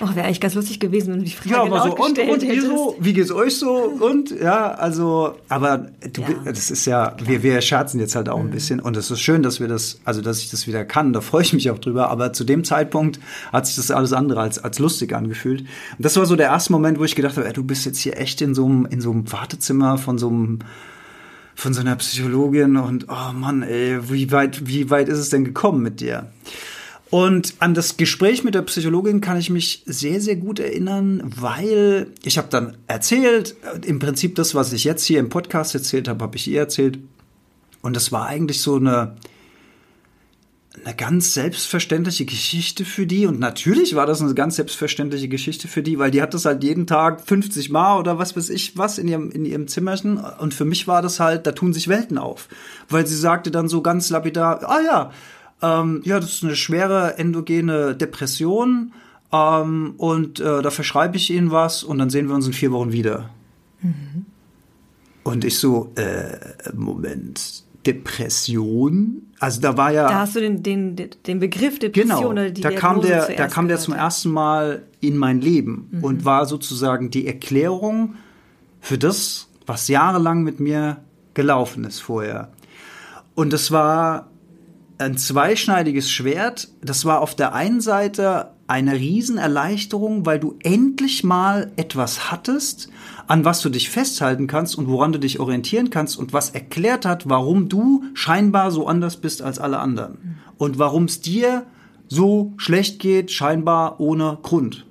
Oh, wäre eigentlich ganz lustig gewesen, wenn die Frage Ja, aber so, und, und ihr so, wie geht's euch so? Und ja, also, aber du, Ja. das ist ja, wir, wir scherzen jetzt halt auch ein bisschen und es ist schön, dass wir das, also dass ich das wieder kann, da freue ich mich auch drüber, aber zu dem Zeitpunkt hat sich das alles andere als, als lustig angefühlt. Und das war so der erste Moment, wo ich gedacht habe, ey, du bist jetzt hier echt in so einem, in so einem Wartezimmer von so einem, von so einer Psychologin und oh Mann, ey, wie weit, wie weit ist es denn gekommen mit dir? Und an das Gespräch mit der Psychologin kann ich mich sehr, sehr gut erinnern, weil ich habe dann erzählt, äh, im Prinzip das, was ich jetzt hier im Podcast erzählt habe, habe ich ihr erzählt. Und das war eigentlich so eine, eine ganz selbstverständliche Geschichte für die. Und natürlich war das eine ganz selbstverständliche Geschichte für die, weil die hat das halt jeden Tag 50 Mal oder was weiß ich was in ihrem, in ihrem Zimmerchen. Und für mich war das halt, da tun sich Welten auf. Weil sie sagte dann so ganz lapidar, ah ja, ähm, ja, das ist eine schwere endogene Depression. Ähm, und äh, da verschreibe ich Ihnen was und dann sehen wir uns in vier Wochen wieder. Und ich so, äh, Moment, Depression? Also da war ja. Da hast du den, den, den Begriff Depression Genau, oder die da kam Diagnose der, da kam der zum ersten Mal in mein Leben und war sozusagen die Erklärung für das, was jahrelang mit mir gelaufen ist vorher. Und das war ein zweischneidiges Schwert. Das war auf der einen Seite eine Riesenerleichterung, weil du endlich mal etwas hattest, an was du dich festhalten kannst und woran du dich orientieren kannst und was erklärt hat, warum du scheinbar so anders bist als alle anderen und warum es dir so schlecht geht, scheinbar ohne Grund.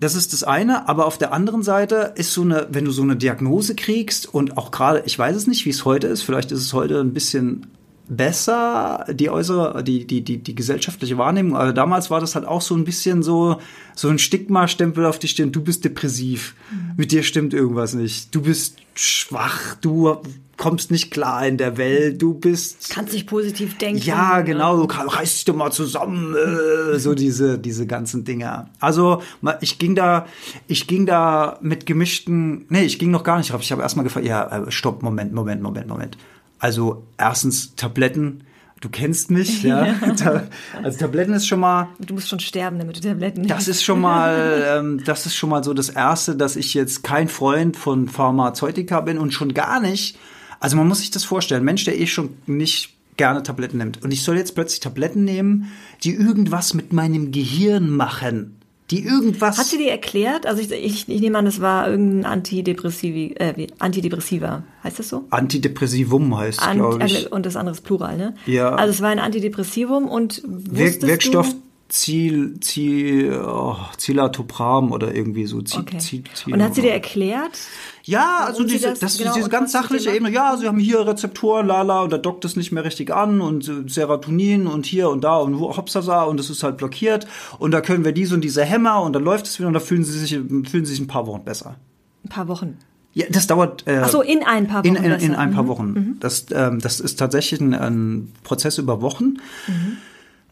Das ist das eine, aber auf der anderen Seite ist so eine, wenn du so eine Diagnose kriegst und auch gerade, ich weiß es nicht, wie es heute ist, vielleicht ist es heute ein bisschen besser, die äußere, die, die, die, die gesellschaftliche Wahrnehmung, aber damals war das halt auch so ein bisschen so, so ein Stigma-Stempel auf die Stirn, du bist depressiv, mit dir stimmt irgendwas nicht, du bist schwach, du kommst nicht klar in der Welt, du bist Kannst dich positiv denken. ja, genau, du kann- reiß dich doch mal zusammen, äh, so diese, diese ganzen Dinger. Also, ich ging da, ich ging da mit gemischten, nee, ich ging noch gar nicht drauf. Ich habe erstmal gefragt, ja, äh, stopp, Moment, Moment, Moment, Moment. Also, erstens Tabletten, du kennst mich, ja. Ta- Also, Tabletten ist schon mal, Du musst schon sterben, damit du Tabletten das ist schon mal, ähm, das ist schon mal so das Erste, dass ich jetzt kein Freund von Pharmazeutika bin und schon gar nicht. Also man muss sich das vorstellen, Mensch, der eh schon nicht gerne Tabletten nimmt und ich soll jetzt plötzlich Tabletten nehmen, die irgendwas mit meinem Gehirn machen. Die irgendwas. Hat sie dir erklärt? Also ich, ich, ich nehme an, das war irgendein Antidepressivi, äh, Antidepressiva. Heißt das so? Antidepressivum heißt, Ant- glaube ich. äh, Und das andere ist Plural, ne? Ja. Also es war ein Antidepressivum und Wirk Wirkstoff du... Ziel, Ziel, oh, Zilatopram oder irgendwie so. Ziel, Okay. Ziel, Ziel, Und hat sie dir erklärt? Ja, also diese, das das, genau diese ganz sachliche? Ebene. Ja, sie haben hier Rezeptoren, lala, und da dockt es nicht mehr richtig an und Serotonin und hier und da und hopsasa und es ist halt blockiert und da können wir diese und diese Hämmer und dann läuft es wieder und da fühlen sie sich, fühlen sie sich ein paar Wochen besser. Ein paar Wochen. Ja, das dauert. Äh, Ach so, in ein paar in, Wochen in, in besser. ein paar Mhm. Wochen. Das, ähm, das ist tatsächlich ein, ein Prozess über Wochen.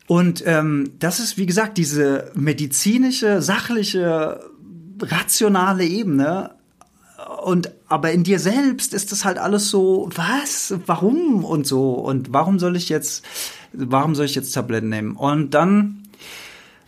Und ähm, das ist, wie gesagt, diese medizinische, sachliche, rationale Ebene. Und aber in dir selbst ist das halt alles so, was, warum und so und warum soll ich jetzt, warum soll ich jetzt Tabletten nehmen? Und dann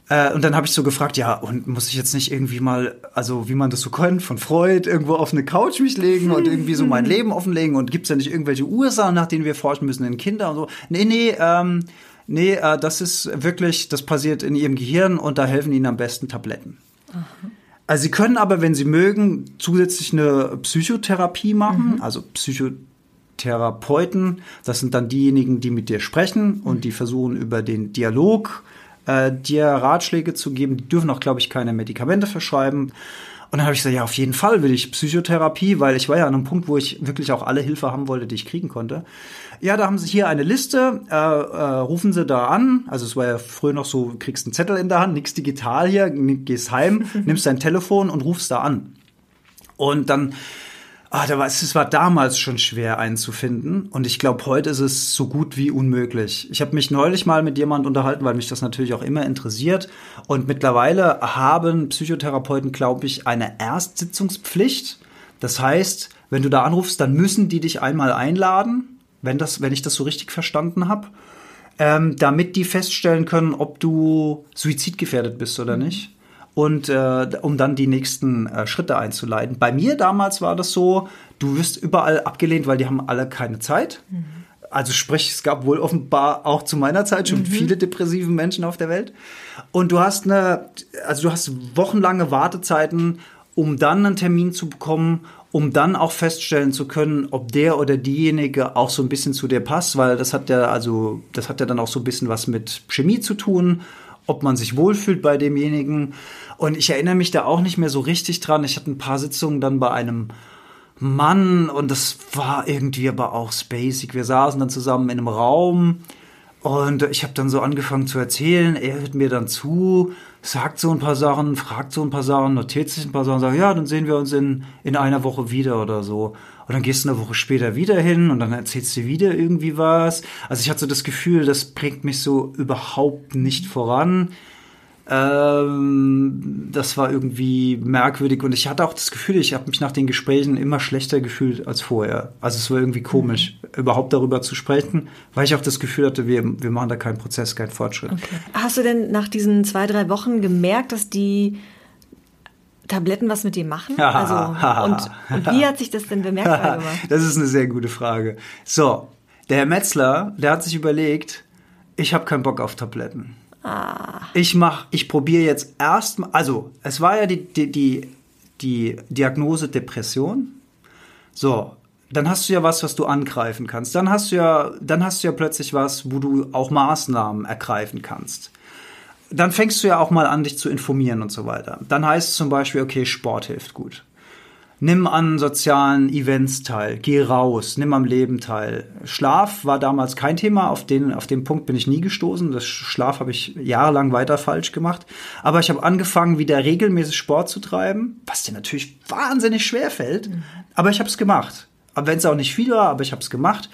äh, und dann habe ich so gefragt, ja, und muss ich jetzt nicht irgendwie mal, also wie man das so kennt, von Freud, irgendwo auf eine Couch mich legen und irgendwie so mein Leben offenlegen und gibt's ja nicht irgendwelche Ursachen, nach denen wir forschen müssen in Kinder und so. Nee, nee, ähm, nee, äh, das ist wirklich, das passiert in ihrem Gehirn und da helfen ihnen am besten Tabletten. Also sie können aber, wenn sie mögen, zusätzlich eine Psychotherapie machen, also Psychotherapeuten. Das sind dann diejenigen, die mit dir sprechen und die versuchen über den Dialog äh, dir Ratschläge zu geben. Die dürfen auch, glaube ich, keine Medikamente verschreiben. Und dann habe ich gesagt, ja, auf jeden Fall will ich Psychotherapie, weil ich war ja an einem Punkt, wo ich wirklich auch alle Hilfe haben wollte, die ich kriegen konnte. Ja, da haben sie hier eine Liste, äh, äh, rufen sie da an. Also es war ja früher noch so, kriegst einen Zettel in der Hand, nix digital hier, gehst heim, nimmst dein Telefon und rufst da an. Und dann, ah, da war, es war damals schon schwer einzufinden. Und ich glaube, heute ist es so gut wie unmöglich. Ich habe mich neulich mal mit jemand unterhalten, weil mich das natürlich auch immer interessiert. Und mittlerweile haben Psychotherapeuten, glaube ich, eine Erstsitzungspflicht. Das heißt, wenn du da anrufst, dann müssen die dich einmal einladen, wenn, das, wenn ich das so richtig verstanden habe, ähm, damit die feststellen können, ob du suizidgefährdet bist oder nicht. Und äh, um dann die nächsten äh, Schritte einzuleiten. Bei mir damals war das so, du wirst überall abgelehnt, weil die haben alle keine Zeit. Also sprich, es gab wohl offenbar auch zu meiner Zeit schon viele depressive Menschen auf der Welt. Und du hast eine, also du hast wochenlange Wartezeiten, um dann einen Termin zu bekommen, um dann auch feststellen zu können, ob der oder diejenige auch so ein bisschen zu dir passt, weil das hat ja also, das hat ja dann auch so ein bisschen was mit Chemie zu tun, ob man sich wohlfühlt bei demjenigen. Und ich erinnere mich da auch nicht mehr so richtig dran. Ich hatte ein paar Sitzungen dann bei einem Mann und das war irgendwie aber auch spacig. Wir saßen dann zusammen in einem Raum und ich habe dann so angefangen zu erzählen. Er hört mir dann zu, sagt so ein paar Sachen, fragt so ein paar Sachen, notiert sich ein paar Sachen, sagt, ja, dann sehen wir uns in, in einer Woche wieder oder so. Und dann gehst du eine Woche später wieder hin und dann erzählst du wieder irgendwie was. Also ich hatte so das Gefühl, das bringt mich so überhaupt nicht voran. Ähm, das war irgendwie merkwürdig und ich hatte auch das Gefühl, ich habe mich nach den Gesprächen immer schlechter gefühlt als vorher. Also es war irgendwie komisch, überhaupt darüber zu sprechen, weil ich auch das Gefühl hatte, wir, wir machen da keinen Prozess, keinen Fortschritt. Hast du denn nach diesen zwei, drei Wochen gemerkt, dass die Tabletten was mit dir machen? Also, und, und wie hat sich das denn bemerkbar gemacht? das ist eine sehr gute Frage. So, der Herr Metzler, der hat sich überlegt, ich habe keinen Bock auf Tabletten. Ich mach, ich probiere jetzt erstmal, also es war ja die, die, die, die Diagnose Depression. So, dann hast du ja was, was du angreifen kannst. Dann hast du ja, dann hast du ja plötzlich was, wo du auch Maßnahmen ergreifen kannst. Dann fängst du ja auch mal an, dich zu informieren und so weiter. Dann heißt es zum Beispiel, okay, Sport hilft gut. Nimm an sozialen Events teil, geh raus, nimm am Leben teil. Schlaf war damals kein Thema, auf den, auf den Punkt bin ich nie gestoßen. Das Schlaf habe ich jahrelang weiter falsch gemacht. Aber ich habe angefangen, wieder regelmäßig Sport zu treiben, was dir natürlich wahnsinnig schwer fällt. Aber ich habe es gemacht. Aber wenn es auch nicht viel war, aber ich habe es gemacht.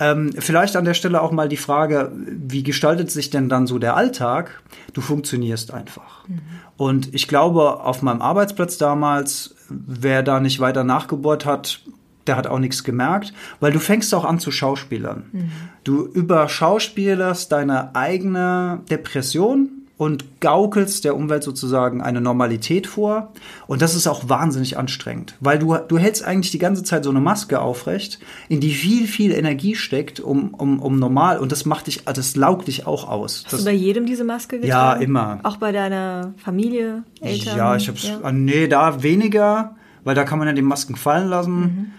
Ähm, vielleicht an der Stelle auch mal die Frage, wie gestaltet sich denn dann so der Alltag? Du funktionierst einfach. Mhm. Und ich glaube, auf meinem Arbeitsplatz damals, wer da nicht weiter nachgebohrt hat, der hat auch nichts gemerkt, weil du fängst auch an zu schauspielern. Mhm. Du überschauspielerst deine eigene Depression und gaukelst der Umwelt sozusagen eine Normalität vor. Und das ist auch wahnsinnig anstrengend, weil du, du hältst eigentlich die ganze Zeit so eine Maske aufrecht, in die viel, viel Energie steckt, um, um, um normal, und das macht dich, das laugt dich auch aus. Hast das, du bei jedem diese Maske getragen? Ja, immer. Auch bei deiner Familie, Eltern? Ja, ich hab's, ja. nee, da weniger, weil da kann man ja die Masken fallen lassen. Mhm.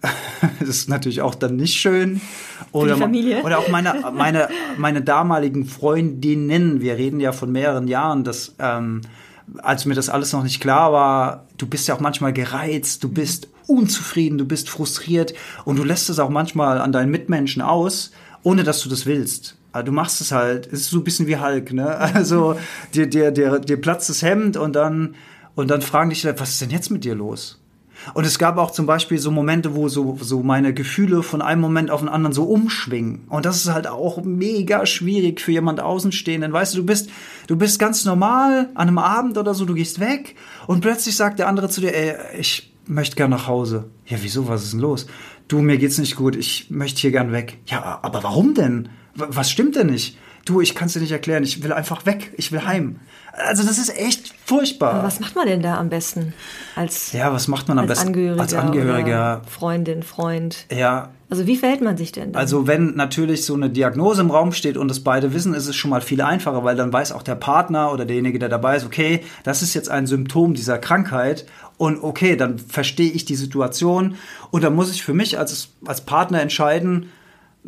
das ist natürlich auch dann nicht schön. Oder, die Familie. oder auch meine, meine, meine damaligen Freundinnen, wir reden ja von mehreren Jahren, dass, ähm, als mir das alles noch nicht klar war, du bist ja auch manchmal gereizt, du bist unzufrieden, du bist frustriert und du lässt es auch manchmal an deinen Mitmenschen aus, ohne dass du das willst. Du machst es halt, es ist so ein bisschen wie Hulk, ne? Also dir, dir, dir, dir platzt das Hemd und dann, und dann fragen dich, was ist denn jetzt mit dir los? Und es gab auch zum Beispiel so Momente, wo so, so meine Gefühle von einem Moment auf den anderen so umschwingen. Und das ist halt auch mega schwierig für jemand Außenstehenden. Weißt du, du bist, du bist ganz normal an einem Abend oder so, du gehst weg und plötzlich sagt der andere zu dir, ey, ich möchte gern nach Hause. Ja, wieso? Was ist denn los? Du, mir geht's nicht gut. Ich möchte hier gern weg. Ja, aber warum denn? Was stimmt denn nicht? Du, ich kann es dir nicht erklären. Ich will einfach weg. Ich will heim. Also das ist echt furchtbar. Aber was macht man denn da am besten als Ja, was macht man am als besten Angehöriger als Angehöriger? Freundin, Freund. Ja. Also wie verhält man sich denn? Dann? Also wenn natürlich so eine Diagnose im Raum steht und es beide wissen, ist es schon mal viel einfacher, weil dann weiß auch der Partner oder derjenige, der dabei ist, okay, das ist jetzt ein Symptom dieser Krankheit und okay, dann verstehe ich die Situation und dann muss ich für mich als als Partner entscheiden,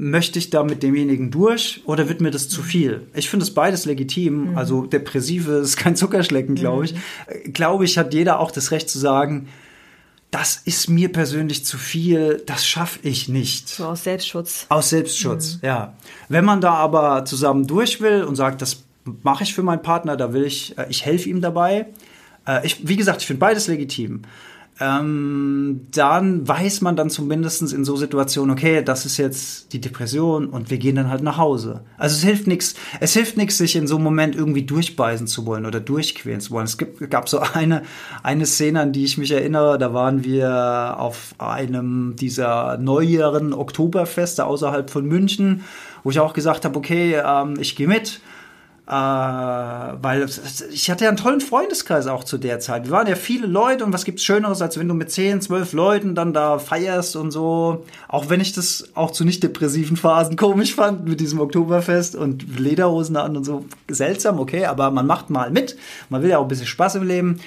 möchte ich da mit demjenigen durch oder wird mir das zu viel? Ich finde es beides legitim. Mhm. Also Depressive ist kein Zuckerschlecken, glaube ich. Mhm. Glaube ich, hat jeder auch das Recht zu sagen, das ist mir persönlich zu viel, das schaffe ich nicht. So aus Selbstschutz. Aus Selbstschutz, mhm. ja. Wenn man da aber zusammen durch will und sagt, das mache ich für meinen Partner, da will ich, äh, ich helfe ihm dabei. Äh, ich, wie gesagt, ich finde beides legitim ähm, dann weiß man dann zumindest in so Situationen, okay, das ist jetzt die Depression und wir gehen dann halt nach Hause. Also es hilft nichts, es hilft nichts, sich in so einem Moment irgendwie durchbeißen zu wollen oder durchquälen zu wollen. Es gibt, gab so eine, eine Szene, an die ich mich erinnere, da waren wir auf einem dieser neueren Oktoberfeste außerhalb von München, wo ich auch gesagt habe, okay, ähm, ich gehe mit äh, weil ich hatte ja einen tollen Freundeskreis auch zu der Zeit. Wir waren ja viele Leute und was gibt's Schöneres, als wenn du mit 10, 12 Leuten dann da feierst und so. Auch wenn ich das auch zu nicht depressiven Phasen komisch fand mit diesem Oktoberfest und Lederhosen an und so. Seltsam, okay, aber man macht mal mit. Man will ja auch ein bisschen Spaß im Leben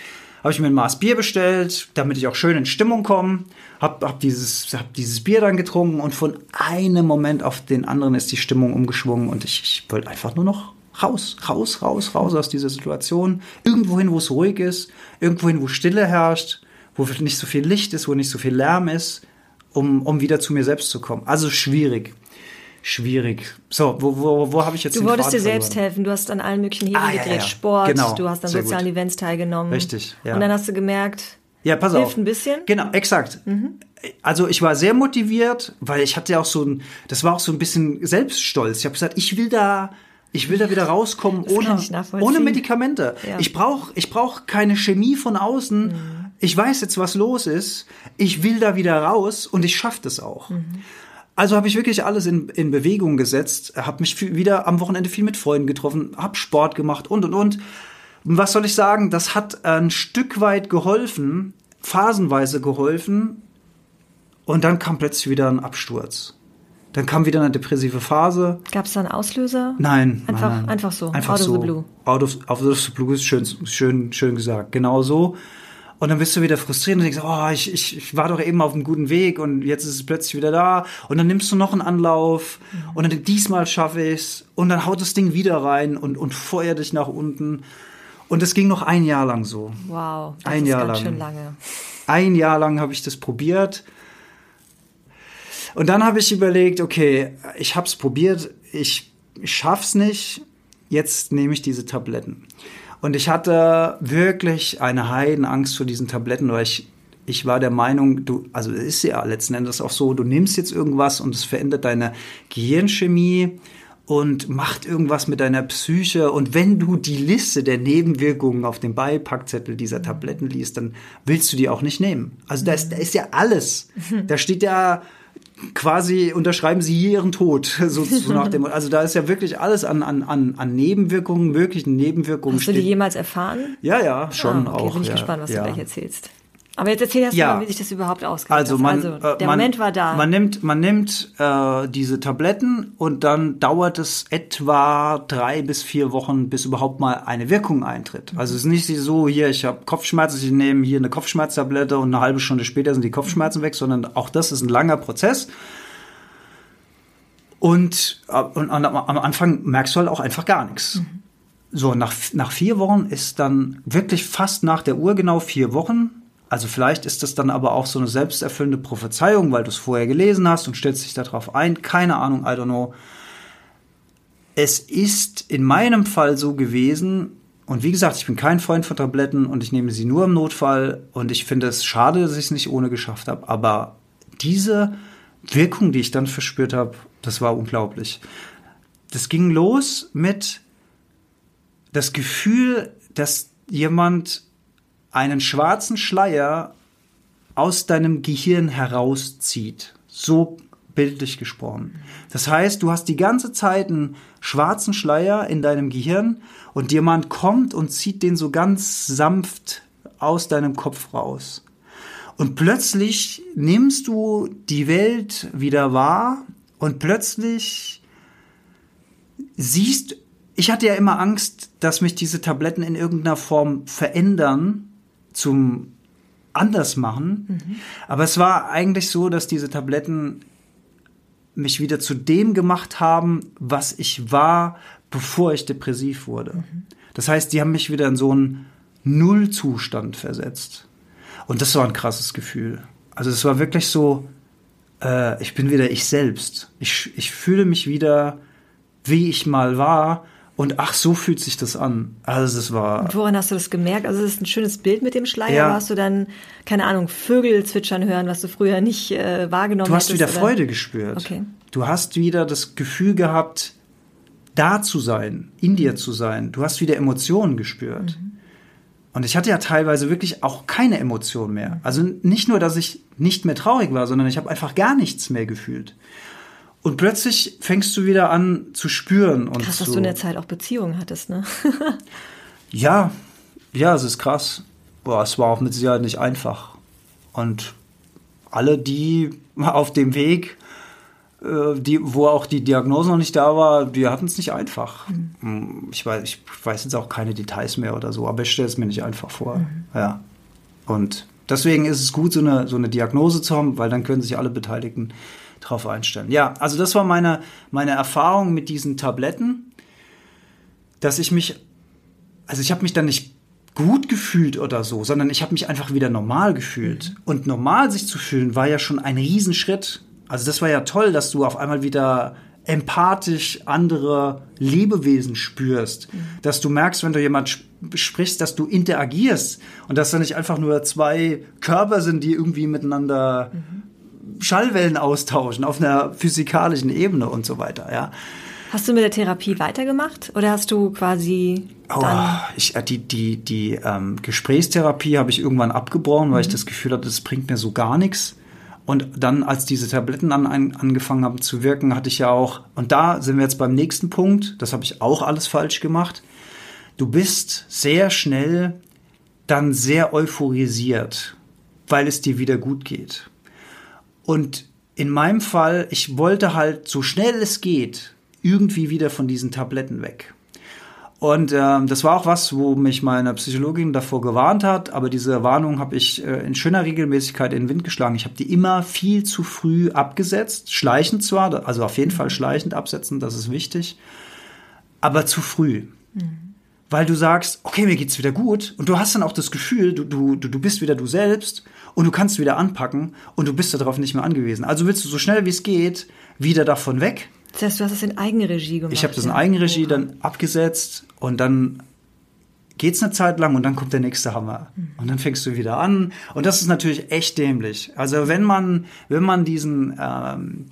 habe ich mir ein Maß Bier bestellt, damit ich auch schön in Stimmung komme. Hab, hab, dieses, hab dieses Bier dann getrunken und von einem Moment auf den anderen ist die Stimmung umgeschwungen und ich, ich wollte einfach nur noch raus, raus, raus, raus aus dieser Situation. Irgendwohin, wo es ruhig ist, irgendwohin, wo Stille herrscht, wo nicht so viel Licht ist, wo nicht so viel Lärm ist, um, um wieder zu mir selbst zu kommen. Also schwierig. Schwierig. So, wo, wo, wo habe ich jetzt Du wolltest dir selbst helfen. Du hast an allen möglichen Hebeln ah, gedreht. Ja, ja. Sport, genau. du hast an Sehr sozialen gut. Events teilgenommen. Richtig, ja. Und dann hast du gemerkt, ja, pass hilft auf. ein bisschen. Genau, exakt. Mhm. Also ich war sehr motiviert, weil ich hatte ja auch so ein, das war auch so ein bisschen Selbststolz. Ich habe gesagt, ich will da, ich will da wieder rauskommen ohne, ohne Medikamente. Ja. Ich brauche ich brauch keine Chemie von außen. Mhm. Ich weiß jetzt, was los ist. Ich will da wieder raus und ich schaffe das auch. Mhm. Also habe ich wirklich alles in, in Bewegung gesetzt, habe mich wieder am Wochenende viel mit Freunden getroffen, habe Sport gemacht und und und. Was soll ich sagen? Das hat ein Stück weit geholfen, phasenweise geholfen. Und dann kam plötzlich wieder ein Absturz. Dann kam wieder eine depressive Phase. Gab es da einen Auslöser? Nein. Einfach, nein, einfach so. Einfach out so. of the blue. Out of, out of the blue ist schön, schön, schön gesagt. Genau so. Und dann bist du wieder frustriert und denkst, oh, ich, ich, ich war doch eben auf einem guten Weg und jetzt ist es plötzlich wieder da. Und dann nimmst du noch einen Anlauf mhm. und dann diesmal schaffe ich es. Und dann haut das Ding wieder rein und, und feuert dich nach unten. Und es ging noch ein Jahr lang so. Wow, das ein ist Jahr ganz lang. schön lange. Ein Jahr lang habe ich das probiert. Und dann habe ich überlegt, okay, ich habe es probiert, ich schaff's nicht, jetzt nehme ich diese Tabletten. Und ich hatte wirklich eine Heidenangst vor diesen Tabletten, weil ich, ich war der Meinung, du, also es ist ja letzten Endes auch so, du nimmst jetzt irgendwas und es verändert deine Gehirnchemie und macht irgendwas mit deiner Psyche. Und wenn du die Liste der Nebenwirkungen auf dem Beipackzettel dieser Tabletten liest, dann willst du die auch nicht nehmen. Also da ist, da ist ja alles. Da steht ja quasi unterschreiben Sie hier Ihren Tod. So, so nach dem, also da ist ja wirklich alles an, an, an, an Nebenwirkungen, möglichen Nebenwirkungen. Hast du die jemals erfahren? Ja, ja, schon ah, okay, auch. Bin ich ja, gespannt, was ja. du gleich erzählst. Aber jetzt erzähl erst Ja. mal, wie sich das überhaupt ausgeht. Also man, also äh, der man, Moment war da. Man nimmt, man nimmt äh, diese Tabletten und dann dauert es etwa drei bis vier Wochen, bis überhaupt mal eine Wirkung eintritt. Also es ist nicht so, hier, ich habe Kopfschmerzen, ich nehme hier eine Kopfschmerztablette und eine halbe Stunde später sind die Kopfschmerzen weg, sondern auch das ist ein langer Prozess. Und, äh, und am Anfang merkst du halt auch einfach gar nichts. So, nach, nach vier Wochen ist dann wirklich fast nach der Uhr genau vier Wochen. Also vielleicht ist das dann aber auch so eine selbsterfüllende Prophezeiung, weil du es vorher gelesen hast und stellst dich darauf ein. Keine Ahnung, I don't know. Es ist in meinem Fall so gewesen, und wie gesagt, ich bin kein Freund von Tabletten und ich nehme sie nur im Notfall und ich finde es schade, dass ich es nicht ohne geschafft habe. Aber diese Wirkung, die ich dann verspürt habe, das war unglaublich. Das ging los mit das Gefühl, dass jemand einen schwarzen Schleier aus deinem Gehirn herauszieht. So bildlich gesprochen. Das heißt, du hast die ganze Zeit einen schwarzen Schleier in deinem Gehirn und jemand kommt und zieht den so ganz sanft aus deinem Kopf raus. Und plötzlich nimmst du die Welt wieder wahr und plötzlich siehst, ich hatte ja immer Angst, dass mich diese Tabletten in irgendeiner Form verändern zum anders machen. Aber es war eigentlich so, dass diese Tabletten mich wieder zu dem gemacht haben, was ich war, bevor ich depressiv wurde. Das heißt, die haben mich wieder in so einen Nullzustand versetzt. Und das war ein krasses Gefühl. Also es war wirklich so, äh, ich bin wieder ich selbst. Ich, ich fühle mich wieder, wie ich mal war. Und ach, so fühlt sich das an. Also es war. Und woran hast du das gemerkt? Also es ist ein schönes Bild mit dem Schleier. Ja. Hast du dann, keine Ahnung, Vögel zwitschern hören, was du früher nicht äh, wahrgenommen Du hast hättest, wieder oder? Freude gespürt. Okay. Du hast wieder das Gefühl gehabt, da zu sein, in dir zu sein. Du hast wieder Emotionen gespürt. Und ich hatte ja teilweise wirklich auch keine Emotionen mehr. Also nicht nur, dass ich nicht mehr traurig war, sondern ich habe einfach gar nichts mehr gefühlt. Und plötzlich fängst du wieder an zu spüren und Krass, dass du in der Zeit auch Beziehungen hattest, ne? ja, ja, es ist krass. Boah, es war auch mit Sicherheit nicht einfach. Und alle, die auf dem Weg, äh, die, wo auch die Diagnose noch nicht da war, die hatten es nicht einfach. Mm, Ich, weiß, ich weiß jetzt auch keine Details mehr oder so, aber ich stelle es mir nicht einfach vor. Ja. Und deswegen ist es gut, so eine, so eine Diagnose zu haben, weil dann können sich alle Beteiligten drauf einstellen. Ja, also das war meine, meine Erfahrung mit diesen Tabletten, dass ich mich also ich habe mich dann nicht gut gefühlt oder so, sondern ich habe mich einfach wieder normal gefühlt. Und normal sich zu fühlen war ja schon ein Riesenschritt. Also das war ja toll, dass du auf einmal wieder empathisch andere Lebewesen spürst, dass du merkst, wenn du jemand sp sprichst, dass du interagierst und dass da nicht einfach nur zwei Körper sind, die irgendwie miteinander Schallwellen austauschen auf einer physikalischen Ebene und so weiter, ja. Hast du mit der Therapie weitergemacht oder hast du quasi Oh, ich, äh, die die, die ähm, Gesprächstherapie habe ich irgendwann abgebrochen, weil ich das Gefühl hatte, das bringt mir so gar nichts. Und dann, als diese Tabletten an, an, angefangen haben zu wirken, hatte ich ja auch, und da sind wir jetzt beim nächsten Punkt, das habe ich auch alles falsch gemacht. Du bist sehr schnell dann sehr euphorisiert, weil es dir wieder gut geht. Und in meinem Fall, ich wollte halt so schnell es geht irgendwie wieder von diesen Tabletten weg. Und ähm, das war auch was, wo mich meine Psychologin davor gewarnt hat, aber diese Warnung habe ich äh, in schöner Regelmäßigkeit in den Wind geschlagen. Ich habe die immer viel zu früh abgesetzt, schleichend zwar, also auf jeden Fall schleichend absetzen, das ist wichtig, aber zu früh. Weil du sagst, okay, mir geht's wieder gut und du hast dann auch das Gefühl, du, du du bist wieder du selbst und du kannst wieder anpacken und du bist darauf nicht mehr angewiesen. Also willst du so schnell wie es geht wieder davon weg Das heißt, du hast es in Eigenregie gemacht. ich habe das in. Eigenregie dann abgesetzt und dann geht's eine Zeit lang und dann kommt der nächste Hammer und dann fängst du wieder an und das ist natürlich echt dämlich. Also wenn man wenn man diesen ähm,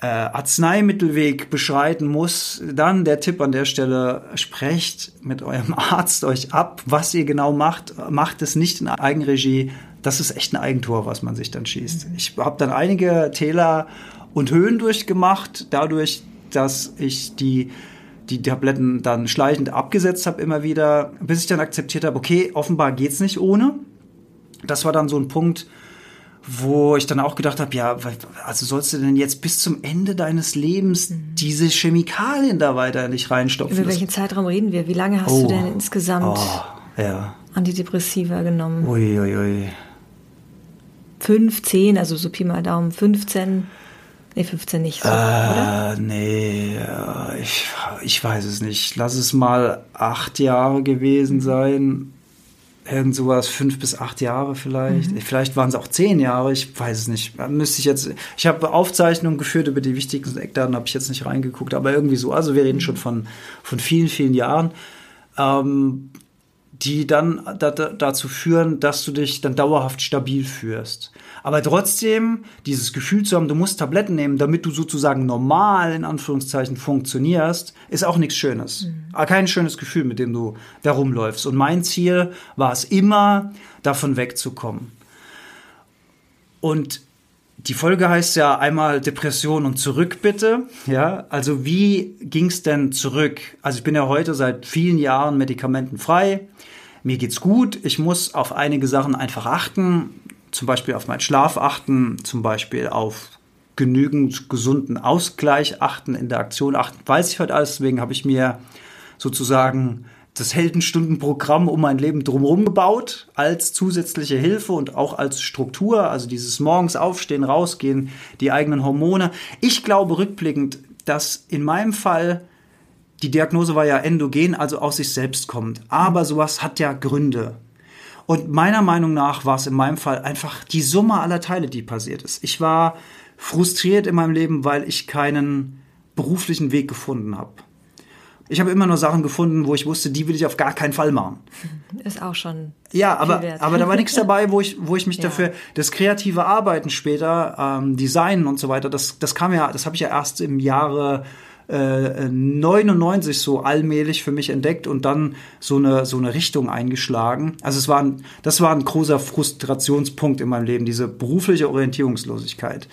äh, Arzneimittelweg beschreiten muss, dann der Tipp an der Stelle, sprecht mit eurem Arzt euch ab, was ihr genau macht. Macht es nicht in Eigenregie, das ist echt ein Eigentor, was man sich dann schießt. Ich habe dann einige Täler und Höhen durchgemacht, dadurch, dass ich die die Tabletten dann schleichend abgesetzt habe immer wieder, bis ich dann akzeptiert habe, okay, offenbar geht's nicht ohne. Das war dann so ein Punkt, wo ich dann auch gedacht habe, ja, also sollst du denn jetzt bis zum Ende deines Lebens mhm. diese Chemikalien da weiter nicht reinstopfen? Über welchen Zeitraum reden wir? Wie lange hast oh. du denn insgesamt oh, ja. Antidepressiva genommen? Uiuiui. Ui, ui. 15, also so Pi mal Daumen, 15. Nee, 15 nicht so, äh, oder? Nee, ich, ich weiß es nicht. Lass es mal acht Jahre gewesen mhm. sein. Irgend sowas, fünf bis acht Jahre vielleicht. Mhm. Vielleicht waren es auch zehn Jahre, ich weiß es nicht. Müsste ich jetzt. Ich habe Aufzeichnungen geführt über die wichtigsten Eckdaten, habe ich jetzt nicht reingeguckt, aber irgendwie so. Also wir reden schon von, von vielen, vielen Jahren. Ähm, die dann da, da, dazu führen, dass du dich dann dauerhaft stabil führst. Aber trotzdem dieses Gefühl zu haben, du musst Tabletten nehmen, damit du sozusagen normal in Anführungszeichen funktionierst, ist auch nichts Schönes. Mhm. Kein schönes Gefühl, mit dem du da rumläufst. Und mein Ziel war es immer, davon wegzukommen. Und die Folge heißt ja einmal Depression und zurück bitte. Ja, also wie ging's denn zurück? Also ich bin ja heute seit vielen Jahren medikamentenfrei. Mir geht's gut. Ich muss auf einige Sachen einfach achten zum Beispiel auf meinen Schlaf achten, zum Beispiel auf genügend gesunden Ausgleich achten, in der Aktion achten, weiß ich heute alles. Deswegen habe ich mir sozusagen das Heldenstundenprogramm um mein Leben drumherum gebaut, als zusätzliche Hilfe und auch als Struktur, also dieses morgens aufstehen, rausgehen, die eigenen Hormone. Ich glaube rückblickend, dass in meinem Fall die Diagnose war ja endogen, also aus sich selbst kommt. Aber sowas hat ja Gründe. Und meiner Meinung nach war es in meinem Fall einfach die Summe aller Teile, die passiert ist. Ich war frustriert in meinem Leben, weil ich keinen beruflichen Weg gefunden habe. Ich habe immer nur Sachen gefunden, wo ich wusste, die will ich auf gar keinen Fall machen. Ist auch schon. Ja, aber, aber da war nichts dabei, wo ich, wo ich mich ja. dafür, das kreative Arbeiten später, ähm, Designen und so weiter, das, das kam ja, das habe ich ja erst im Jahre 99 so allmählich für mich entdeckt und dann so eine, so eine Richtung eingeschlagen. Also es war ein, das war ein großer Frustrationspunkt in meinem Leben, diese berufliche Orientierungslosigkeit.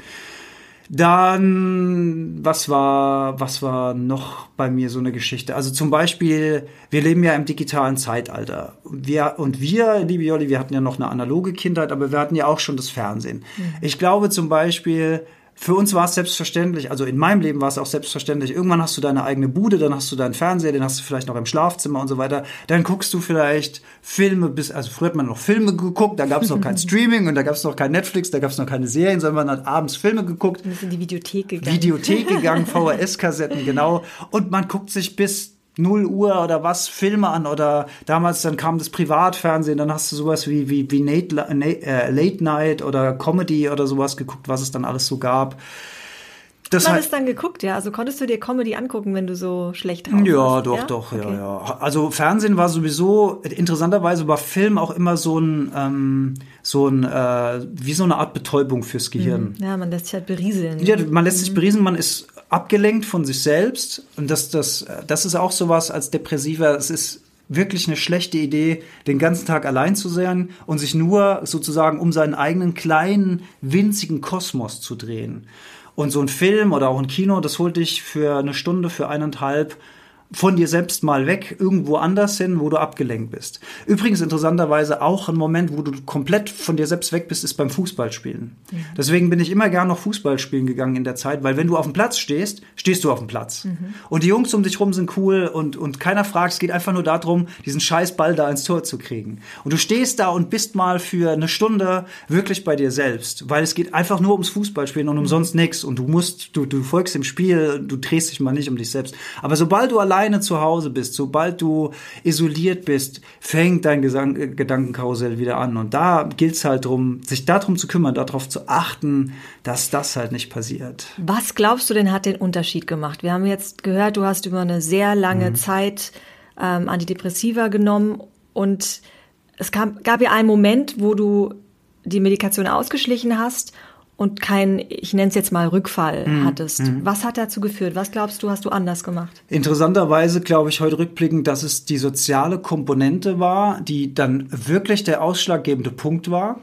Dann, was war, was war noch bei mir so eine Geschichte? Also zum Beispiel, wir leben ja im digitalen Zeitalter. Wir, und wir, liebe Jolli, wir hatten ja noch eine analoge Kindheit, aber wir hatten ja auch schon das Fernsehen. Mhm. Ich glaube zum Beispiel, für uns war es selbstverständlich, also in meinem Leben war es auch selbstverständlich, irgendwann hast du deine eigene Bude, dann hast du deinen Fernseher, den hast du vielleicht noch im Schlafzimmer und so weiter. Dann guckst du vielleicht Filme bis, also früher hat man noch Filme geguckt, da gab es noch kein Streaming und da gab es noch kein Netflix, da gab es noch keine Serien, sondern man hat abends Filme geguckt. Wir sind in die Videothek gegangen. Videothek gegangen, VHS-Kassetten, genau. Und man guckt sich bis 0 Uhr oder was Filme an oder damals dann kam das Privatfernsehen, dann hast du sowas wie, wie, wie Nate, äh, Late Night oder Comedy oder sowas geguckt, was es dann alles so gab. Das du hast dann geguckt, ja. Also konntest du dir Comedy angucken, wenn du so schlecht drauf Ja, doch, ja? doch, okay. ja, ja. Also Fernsehen war sowieso, interessanterweise war Film auch immer so ein, ähm, so ein, äh, wie so eine Art Betäubung fürs Gehirn. Mhm. Ja, man lässt sich halt berieseln. Ja, man lässt mhm. sich berieseln, man ist abgelenkt von sich selbst. Und das, das, das ist auch sowas als Depressiver. Es ist wirklich eine schlechte Idee, den ganzen Tag allein zu sein und sich nur sozusagen um seinen eigenen kleinen, winzigen Kosmos zu drehen. Und so ein Film oder auch ein Kino, das holt dich für eine Stunde, für eineinhalb von dir selbst mal weg, irgendwo anders hin, wo du abgelenkt bist. Übrigens interessanterweise auch ein Moment, wo du komplett von dir selbst weg bist, ist beim Fußballspielen. Mhm. Deswegen bin ich immer gern noch Fußball spielen gegangen in der Zeit, weil wenn du auf dem Platz stehst, stehst du auf dem Platz. Mhm. Und die Jungs um dich rum sind cool und, und keiner fragt, es geht einfach nur darum, diesen scheiß Ball da ins Tor zu kriegen. Und du stehst da und bist mal für eine Stunde wirklich bei dir selbst, weil es geht einfach nur ums Fußballspielen und mhm. sonst nichts. Und du musst, du, du folgst dem Spiel, du drehst dich mal nicht um dich selbst. Aber sobald du allein alleine zu Hause bist, sobald du isoliert bist, fängt dein Gesang äh, Gedankenkarussell wieder an. Und da gilt es halt darum, sich darum zu kümmern, darauf zu achten, dass das halt nicht passiert. Was glaubst du denn hat den Unterschied gemacht? Wir haben jetzt gehört, du hast über eine sehr lange mhm. Zeit ähm, Antidepressiva genommen und es gab, gab ja einen Moment, wo du die Medikation ausgeschlichen hast und kein, ich nenne es jetzt mal Rückfall mhm. hattest. Mhm. Was hat dazu geführt? Was glaubst du, hast du anders gemacht? Interessanterweise glaube ich heute rückblickend, dass es die soziale Komponente war, die dann wirklich der ausschlaggebende Punkt war.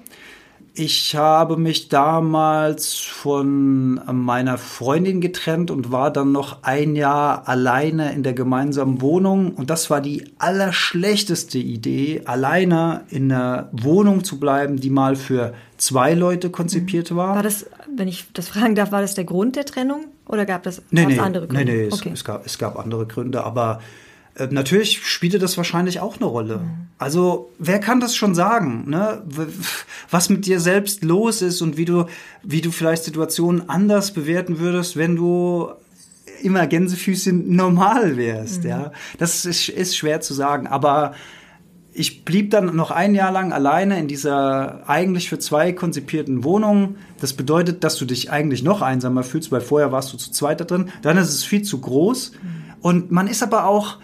ich habe mich damals von meiner Freundin getrennt und war dann noch ein Jahr alleine in der gemeinsamen Wohnung. Und das war die allerschlechteste Idee, alleine in einer Wohnung zu bleiben, die mal für zwei Leute konzipiert war. War das, wenn ich das fragen darf, war das der Grund der Trennung oder gab das nee, nee, andere Gründe? Nee, nee, okay. es, es, gab, es gab andere Gründe, aber äh, natürlich spielte das wahrscheinlich auch eine Rolle. Mhm. Also, wer kann das schon sagen, ne? Was mit dir selbst los ist und wie du, wie du vielleicht Situationen anders bewerten würdest, wenn du immer Gänsefüßchen normal wärst, ja? Das ist, ist schwer zu sagen, aber ich blieb dann noch ein Jahr lang alleine in dieser eigentlich für zwei konzipierten Wohnung. Das bedeutet, dass du dich eigentlich noch einsamer fühlst, weil vorher warst du zu zweit da drin. Dann ist es viel zu groß. Und man ist aber auch,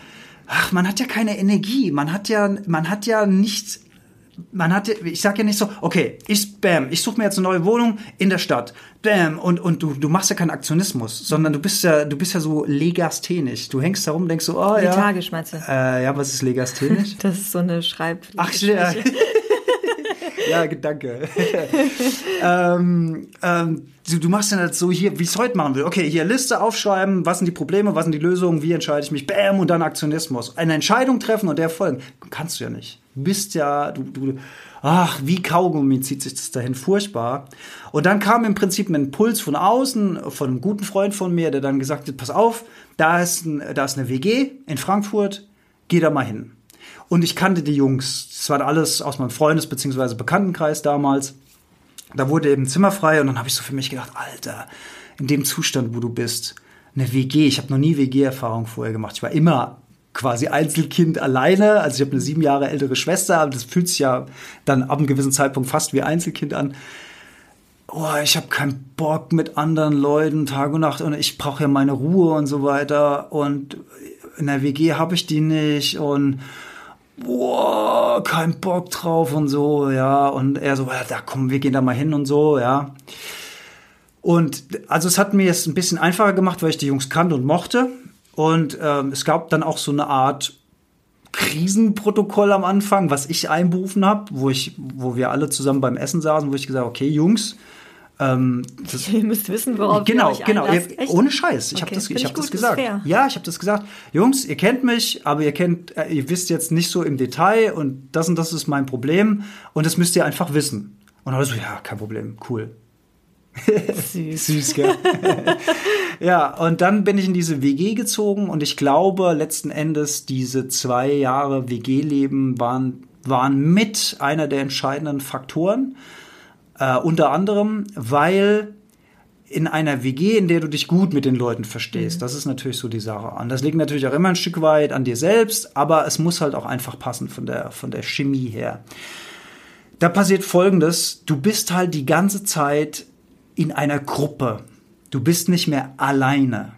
ach, man hat ja keine Energie. Man hat ja, man hat ja nicht, man hat, ja- ich sag ja nicht so, okay, ich, bam, ich suche mir jetzt eine neue Wohnung in der Stadt, bam, und, und du, du machst ja keinen Aktionismus, sondern du bist ja, du bist ja so legasthenisch. Du hängst da rum, denkst so, oh ja. Lethargisch, meinst du? Äh, ja, was ist legasthenisch? Das ist so eine Schreib. Ach, ja. ja, danke. ähm, ähm, du, du machst dann halt so hier, wie ich es heute machen will. Okay, hier Liste aufschreiben, was sind die Probleme, was sind die Lösungen, wie entscheide ich mich, bam, und dann Aktionismus. Eine Entscheidung treffen und der folgen. Kannst du ja nicht. Du bist ja, du, du, ach, wie Kaugummi zieht sich das dahin, furchtbar. Und dann kam im Prinzip ein Impuls von außen, von einem guten Freund von mir, der dann gesagt hat, pass auf, da ist, ein, da ist eine WG in Frankfurt, geh da mal hin. Und ich kannte die Jungs. Das war alles aus meinem Freundes- bzw. Bekanntenkreis damals. Da wurde eben Zimmer frei und dann habe ich so für mich gedacht, Alter, in dem Zustand, wo du bist, eine WG. Ich habe noch nie WG-Erfahrung vorher gemacht. Ich war immer quasi Einzelkind alleine. Also ich habe eine sieben Jahre ältere Schwester, aber das fühlt sich ja dann ab einem gewissen Zeitpunkt fast wie Einzelkind an. Oh, ich habe keinen Bock mit anderen Leuten Tag und Nacht und ich brauche ja meine Ruhe und so weiter. Und in der WG habe ich die nicht und boah, kein Bock drauf und so, ja. Und er so, ja, da komm, wir gehen da mal hin und so, ja. Und also es hat mir es ein bisschen einfacher gemacht, weil ich die Jungs kannte und mochte. Und ähm, es gab dann auch so eine Art Krisenprotokoll am Anfang, was ich einberufen habe, wo ich, wo wir alle zusammen beim Essen saßen, wo ich gesagt habe, okay, Jungs, ähm, das, Ihr müsst wissen, worauf genau, ihr euch genau, einlasst. Echt? ohne Scheiß. Ich Okay, habe das, ich hab das gut, ist gesagt. Ja, ich habe das gesagt. Jungs, ihr kennt mich, aber ihr kennt, äh, ihr wisst jetzt nicht so im Detail und das und das ist mein Problem und das müsst ihr einfach wissen. Und dann so, ja, kein Problem, cool. Süß. Süß, gell? ja, und dann bin ich in diese WG gezogen und ich glaube, letzten Endes diese zwei Jahre WG-Leben waren, waren mit einer der entscheidenden Faktoren. Äh, unter anderem, weil in einer WG, in der du dich gut mit den Leuten verstehst, das ist natürlich so die Sache. Und das liegt natürlich auch immer ein Stück weit an dir selbst, aber es muss halt auch einfach passen von der, von der Chemie her. Da passiert Folgendes, du bist halt die ganze Zeit in einer Gruppe. Du bist nicht mehr alleine.